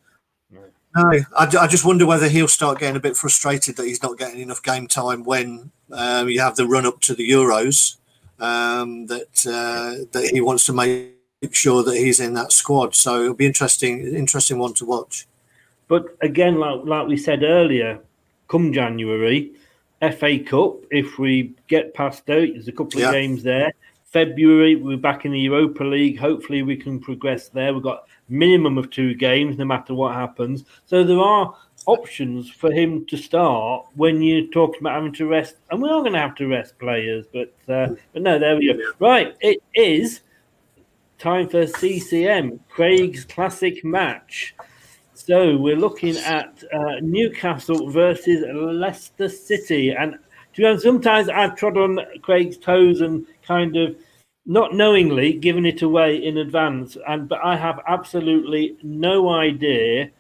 No, no I, I, just wonder whether he'll start getting a bit frustrated that he's not getting enough game time when um, you have the run up to the Euros. Um, that uh, that he wants to make sure that he's in that squad. So it'll be interesting, interesting one to watch. But again, like like we said earlier, come January, FA Cup, if we get past out, there's a couple yeah. of games there. February, we're back in the Europa League. Hopefully, we can progress there. We've got minimum of two games, no matter what happens. So there are options for him to start when you're talking about having to rest, and we are going to have to rest players. But uh, but no, there we go. Right, it is time for CCM Craig's classic match. So we're looking at uh, Newcastle versus Leicester City, and to be honest, sometimes I've trod on Craig's toes and kind of not knowingly given it away in advance, and but I have absolutely no idea.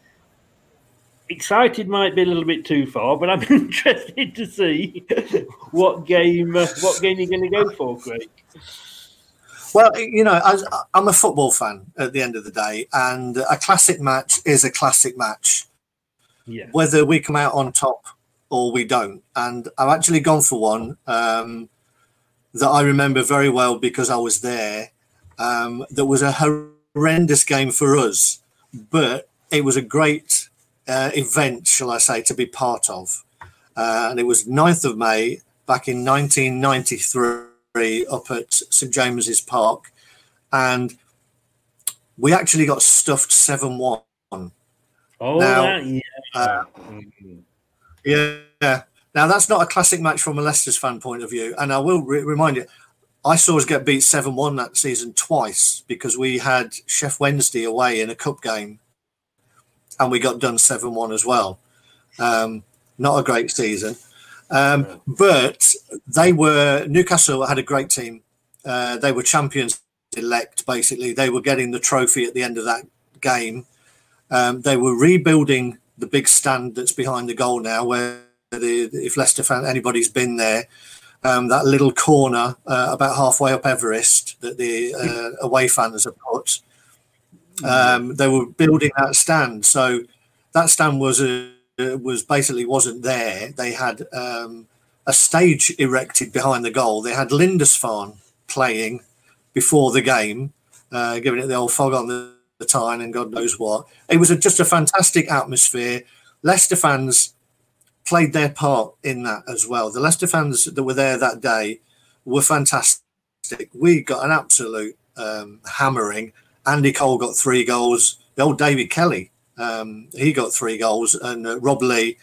Excited might be a little bit too far, but I'm interested to see what game uh, what game you're going to go for, Craig. Well, you know, I, am a football fan at the end of the day, and a classic match is a classic match. Yeah. Whether we come out on top or we don't. And I've actually gone for one um, that I remember very well because I was there. Um, that was a horrendous game for us, but it was a great uh, event, shall I say, to be part of. Uh, and it was 9th of May back in 1993 up at St James's Park, and we actually got stuffed seven one. Oh, Now, yeah. uh, Yeah. Now that's not a classic match from a Leicester's fan point of view, and I will re- remind you, I saw us get beat seven one that season twice because we had Sheff Wednesday away in a cup game, and we got done seven one as well. Um, not a great season, um, but they were Newcastle had a great team. Uh, they were champions elect. Basically, they were getting the trophy at the end of that game. Um, they were rebuilding the big stand that's behind the goal now, where the, if Leicester fan anybody's been there, um, that little corner uh, about halfway up Everest that the uh, away fans have put. Um, they were building that stand, so that stand was a, was basically wasn't there. They had um, a stage erected behind the goal. They had Lindisfarne playing before the game, uh, giving it the old fog on the, the tyne and God knows what. It was a, just a fantastic atmosphere. Leicester fans played their part in that as well. The Leicester fans that were there that day were fantastic. We got an absolute um, hammering. Andy Cole got three goals. The old David Kelly, um, he got three goals, and uh, Rob Lee.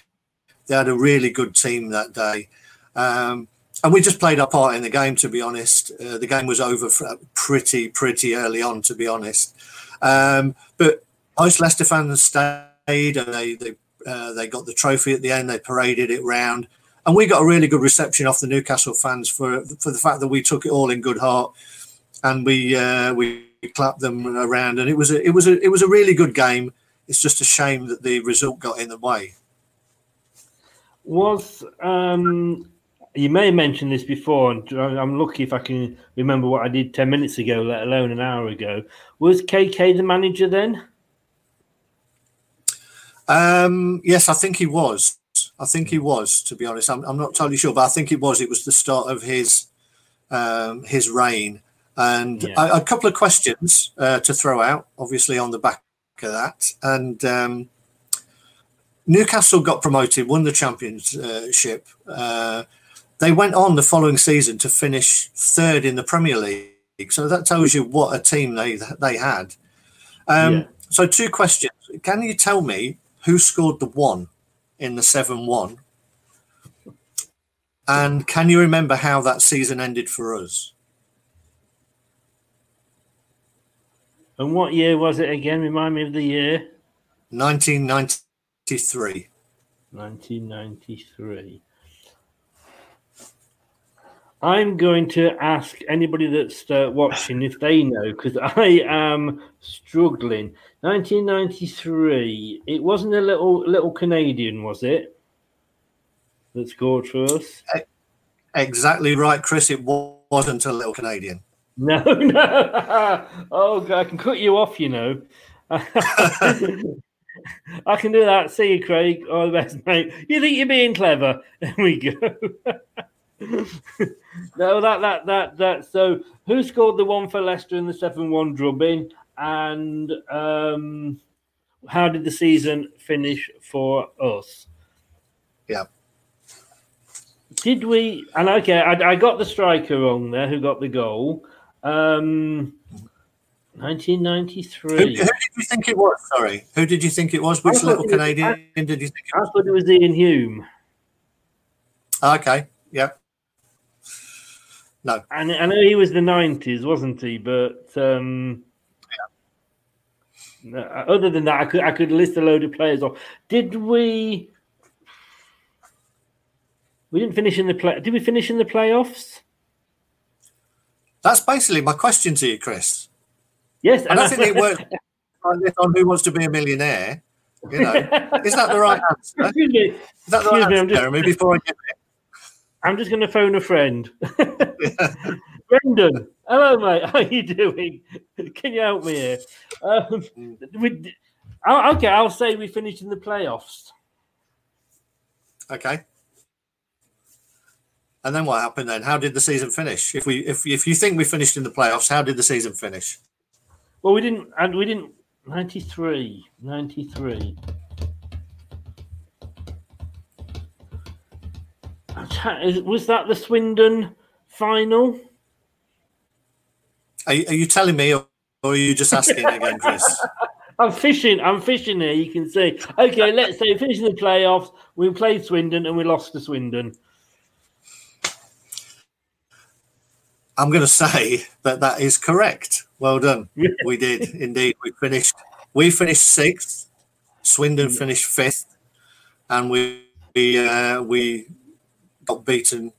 They had a really good team that day. Um, and we just played our part in the game. To be honest, uh, the game was over pretty pretty early on. To be honest, um, but most Leicester fans stayed and they they uh, they got the trophy at the end. They paraded it round, and we got a really good reception off the Newcastle fans for for the fact that we took it all in good heart, and we uh, we clapped them around. And it was a, it was a it was a really good game. It's just a shame that the result got in the way. Was um, you may have mentioned this before, and I'm lucky if I can remember what I did ten minutes ago, let alone an hour ago. Was KK the manager then? Um, yes, I think he was. I think he was. To be honest, I'm, I'm not totally sure, but I think it was. It was the start of his um, his reign, and Yeah. a, a couple of questions uh, to throw out, obviously on the back of that. And um, Newcastle got promoted, won the championship. Uh, they went on the following season to finish third in the Premier League, so that tells you what a team they they had. Um, Yeah. So, two questions. Can you tell me who scored the one in the 7 1? And can you remember how that season ended for us? And what year was it again? Remind me of the year. 1993. 1993. I'm going to ask anybody that's uh, watching if they know because I am struggling. 1993. It wasn't a little little Canadian, was it? That scored for us. Exactly right, Chris. It wasn't a little Canadian. No, no. oh, God, I can cut you off. You know. I can do that. See you, Craig. All the best, mate. You think you're being clever? There we go. no, that that that that. So, who scored the one for Leicester in the seven-one drubbing, and um, how did the season finish for us? Yeah. Did we? And okay, I, I got the striker wrong there. Who got the goal? Um, Who, 1993. who did you think it was? Sorry. Who did you think it was? Which little it was- Canadian did you think it I thought it was Iain Hume. Okay. Yeah. No. And I know he was the 90s, wasn't he? But um, no, other than that, I could I could list a load of players off. Did we? We didn't finish in the play. Did we finish in the playoffs? That's basically my question to you, Chris. Yes, and I think it works on Who Wants to Be a Millionaire. You know, is that the right answer? Excuse me. Is that the Excuse right me, answer, I'm just- Jeremy? Before I get it, I'm just going to phone a friend. Brendan, hello, mate. How are you doing? Can you help me here? Um, we, okay, I'll say we finished in the playoffs. Okay. And then what happened then? How did the season finish? If we if if you think we finished in the playoffs, how did the season finish? Well, we didn't, and we didn't. 93, 93. was that the Swindon final? Are, are you telling me, or, are you just asking again, Chris? I'm fishing. I'm fishing here. You can see. Okay, let's say finishing the playoffs. We played Swindon and we lost to Swindon. I'm going to say that that is correct. Well done. we did indeed. We finished. We finished sixth. Swindon finished fifth, and we we uh, we got beaten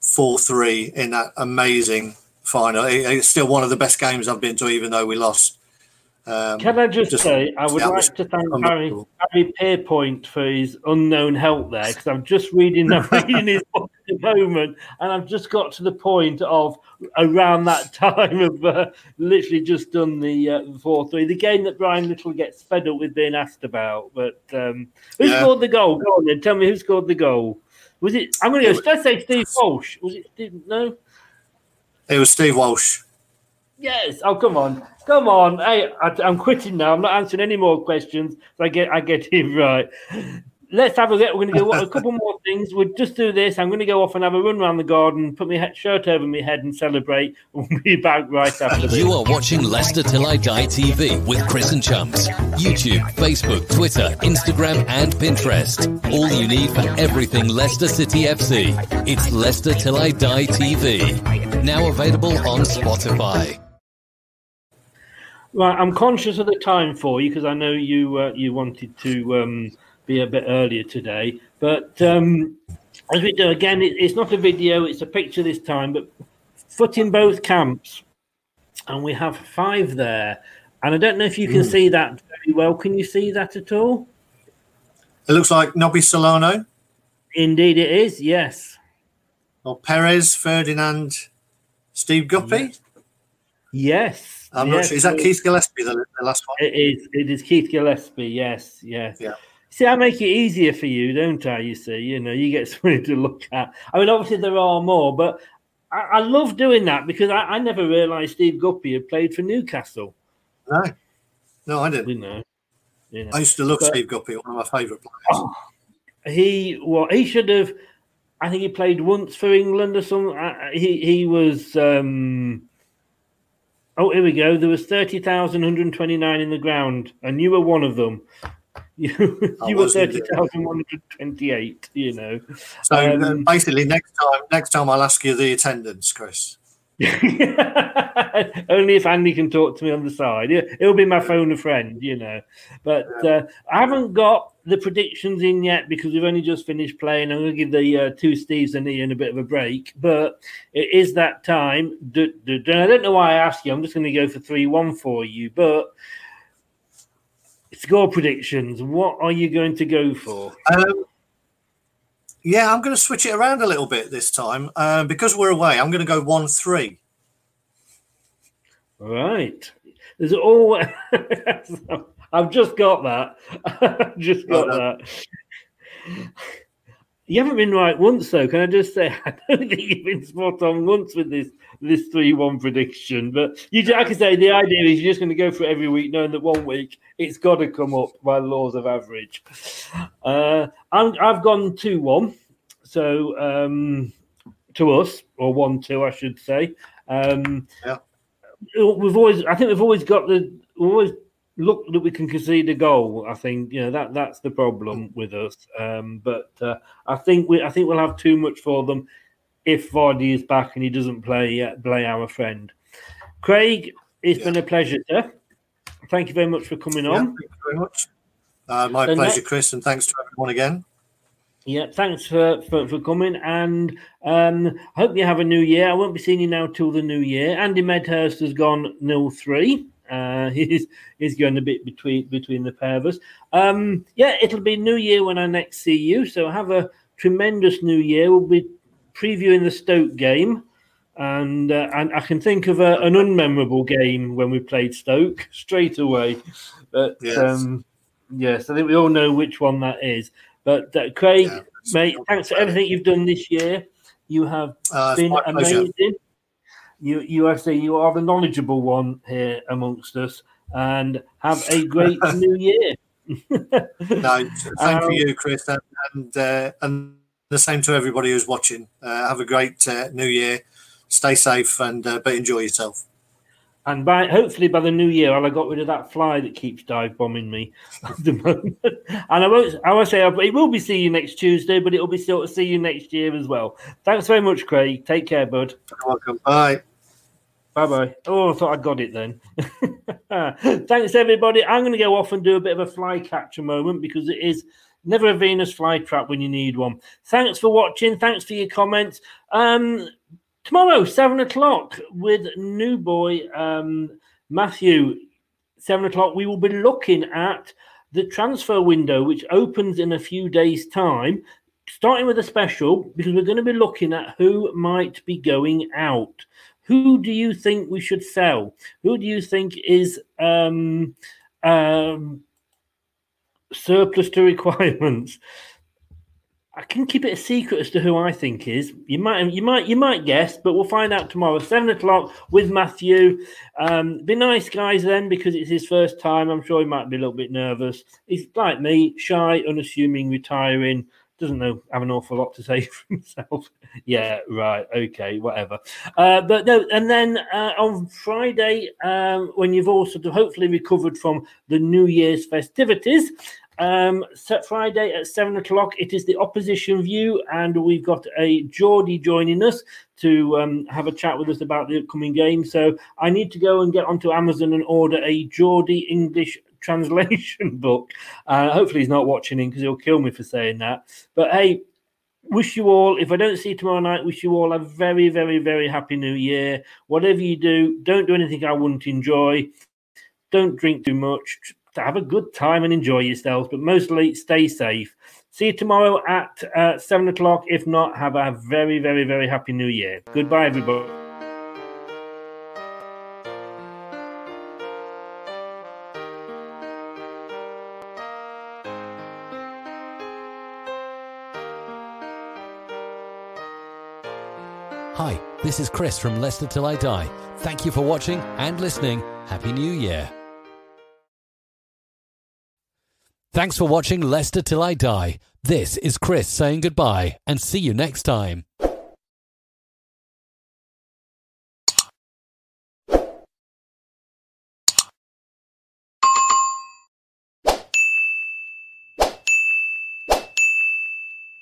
four three in that amazing final. It, it's still one of the best games I've been to, even though we lost. Um, Can I just, say, I would like to thank Harry, Harry Pierpoint for his unknown help there because I'm just reading, I'm reading his book at the moment, and I've just got to the point of around that time of uh, literally just done the uh, four three, the game that Brian Little gets fed up with being asked about. But um, who Yeah. scored the goal? Go on then, tell me who scored the goal. Was it? I'm going to go. Let's say Steve Walsh. Was it? Steve, no. It was Steve Walsh. Yes. Oh, come on, come on. Hey, I, I'm quitting now. I'm not answering any more questions. I get, I get it right. Let's have a look. We're going to go a couple more things. We'll just do this. I'm going to go off and have a run around the garden, put my shirt over my head, and celebrate. We'll be back right after this. You are watching Leicester Till I Die TV with Chris and Chums. YouTube, Facebook, Twitter, Instagram, and Pinterest. All you need for everything Leicester City FC. It's Leicester Till I Die TV. Now available on Spotify. Right, I'm conscious of the time for you because I know you uh, you wanted to um, be a bit earlier today. But um, as we do again, it, it's not a video; it's a picture this time. But foot in both camps, and we have five there. And I don't know if you can Mm. see that very well. Can you see that at all? It looks like Nobby Solano Indeed, it is. Yes. or Perez, Ferdinand, Steve Guppy. Yes. I'm not sure. Is that it- Keith Gillespie, the, the last one? It is. It is Keith Gillespie. Yes. Yes. Yeah. See, I make it easier for you, don't I? You see, you know, you get something to look at. I mean, obviously there are more, but I, I love doing that because I, I never realised Steve Guppy had played for Newcastle. No, no, I didn't. You know, you know. I used to love But- Steve Guppy, one of my favourite players. he well, he should have. I think he played once for England or something. I- He he was. um Oh, here we go. There was thirty thousand one hundred twenty-nine in the ground, and you were one of them. You, you were was thirty indeed. thousand one hundred twenty-eight. You know. So uh, Um, basically, next time, next time I'll ask you the attendance, Chris. Only if Andy can talk to me on the side. It- It'll be my phone a friend, you know. But uh, I haven't got the predictions in yet because we've only just finished playing. I'm going to give the uh, two Steves and Ian a bit of a break. But it is that time. I don't know why I asked you. I'm just going to go for 3 1 for you. But score predictions. What are you going to go for? Um, yeah, I'm going to switch it around a little bit this time uh, because we're away. I'm going to go one three. All right. There's all. I've just got that. I've just got Well that. You haven't been right once, though. Can I just say I don't think you've been spot on once with this this three one prediction. But you, like I say, the idea is you're just going to go for it every week, knowing that one week it's got to come up by the laws of average. Uh, I'm, I've gone two one, so um, to us or one two, I should say. Um, Yeah. we've always I think we've always got the we've always look that we can concede a goal. I think you know that that's the problem with us. Um, but uh, I think we I think we'll have too much for them if Vardy is back and he doesn't play uh, play our friend. Craig, it's been a pleasure, sir. Thank you very much for coming Yeah, on. thank you very much. Uh, my The pleasure, next- Chris, and thanks to everyone again. Yeah, thanks for, for, for coming, and um, I hope you have a new year. I won't be seeing you now till the new year. Andy Medhurst has gone nil three. Uh, he's he's going a bit between between the pair of us. Um, yeah, it'll be New Year when I next see you. So have a tremendous New Year. We'll be previewing the Stoke game, and uh, and I can think of a, an unmemorable game when we played Stoke straight away. But Yes. um, yes, I think we all know which one that is. But uh, Craig, mate, thanks for everything you've done this year. You have Uh, been my pleasure. amazing. You, you, I say, you are the knowledgeable one here amongst us, and have a great new year. No, thank Um, you, Chris, and and, uh, and the same to everybody who's watching. Uh, have a great uh, new year. Stay safe and uh, but enjoy yourself. And by hopefully by the new year, I'll have got rid of that fly that keeps dive bombing me at the moment. and I won't. I will say it will be see you next Tuesday, but it'll be still to see you next year as well. Thanks very much, Craig. Take care, bud. You're welcome. Bye. Bye bye. Oh, I thought I got it then. Thanks, everybody. I'm going to go off and do a bit of a fly catcher moment because it is never a Venus fly trap when you need one. Thanks for watching. Thanks for your comments. Um, tomorrow, seven o'clock, with new boy um, Matthew. Seven o'clock, we will be looking at the transfer window, which opens in a few days' time. Starting with a special because we're going to be looking at who might be going out. Who do you think we should sell? Who do you think is um, um, surplus to requirements? I can keep it a secret as to who I think is. You might, you might, you might guess, but we'll find out tomorrow, seven o'clock with Matthew. Um, be nice, guys, then, because it's his first time. I'm sure he might be a little bit nervous. He's like me, shy, unassuming, retiring doesn't know have an awful lot to say for himself. yeah, right, okay, whatever. Uh, but no, and then uh, on Friday, um, when you've all sort of hopefully recovered from the New Year's festivities, um, set Friday at seven o'clock. It is the opposition view, and we've got a Geordie joining us to um, have a chat with us about the upcoming game. So I need to go and get onto Amazon and order a Geordie English translation book. Uh, hopefully, he's not watching in because he'll kill me for saying that. But hey, wish you all, if I don't see you tomorrow night, wish you all a very, very, very happy new year. Whatever you do, don't do anything I wouldn't enjoy. Don't drink too much. Have a good time and enjoy yourselves, but mostly stay safe. See you tomorrow at uh, seven o'clock. If not, have a very, very, very happy new year. Goodbye, everybody. This is Chris from Leicester Till I Die. Thank you for watching and listening. Happy New Year. Thanks for watching Leicester Till I Die. This is Chris saying goodbye and see you next time.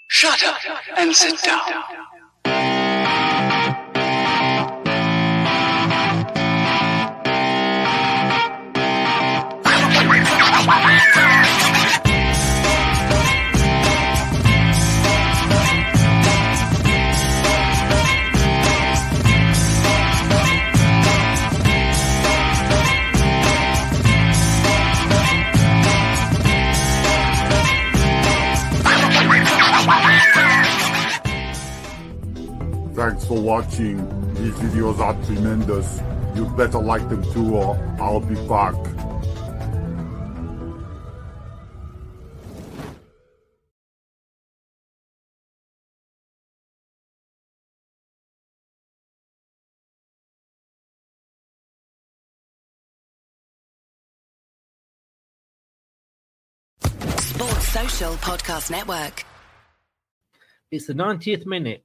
Shut up and sit down. For watching. These videos are tremendous. You better like them too or I'll be back. Sports Social Podcast Network. It's the 90th minute.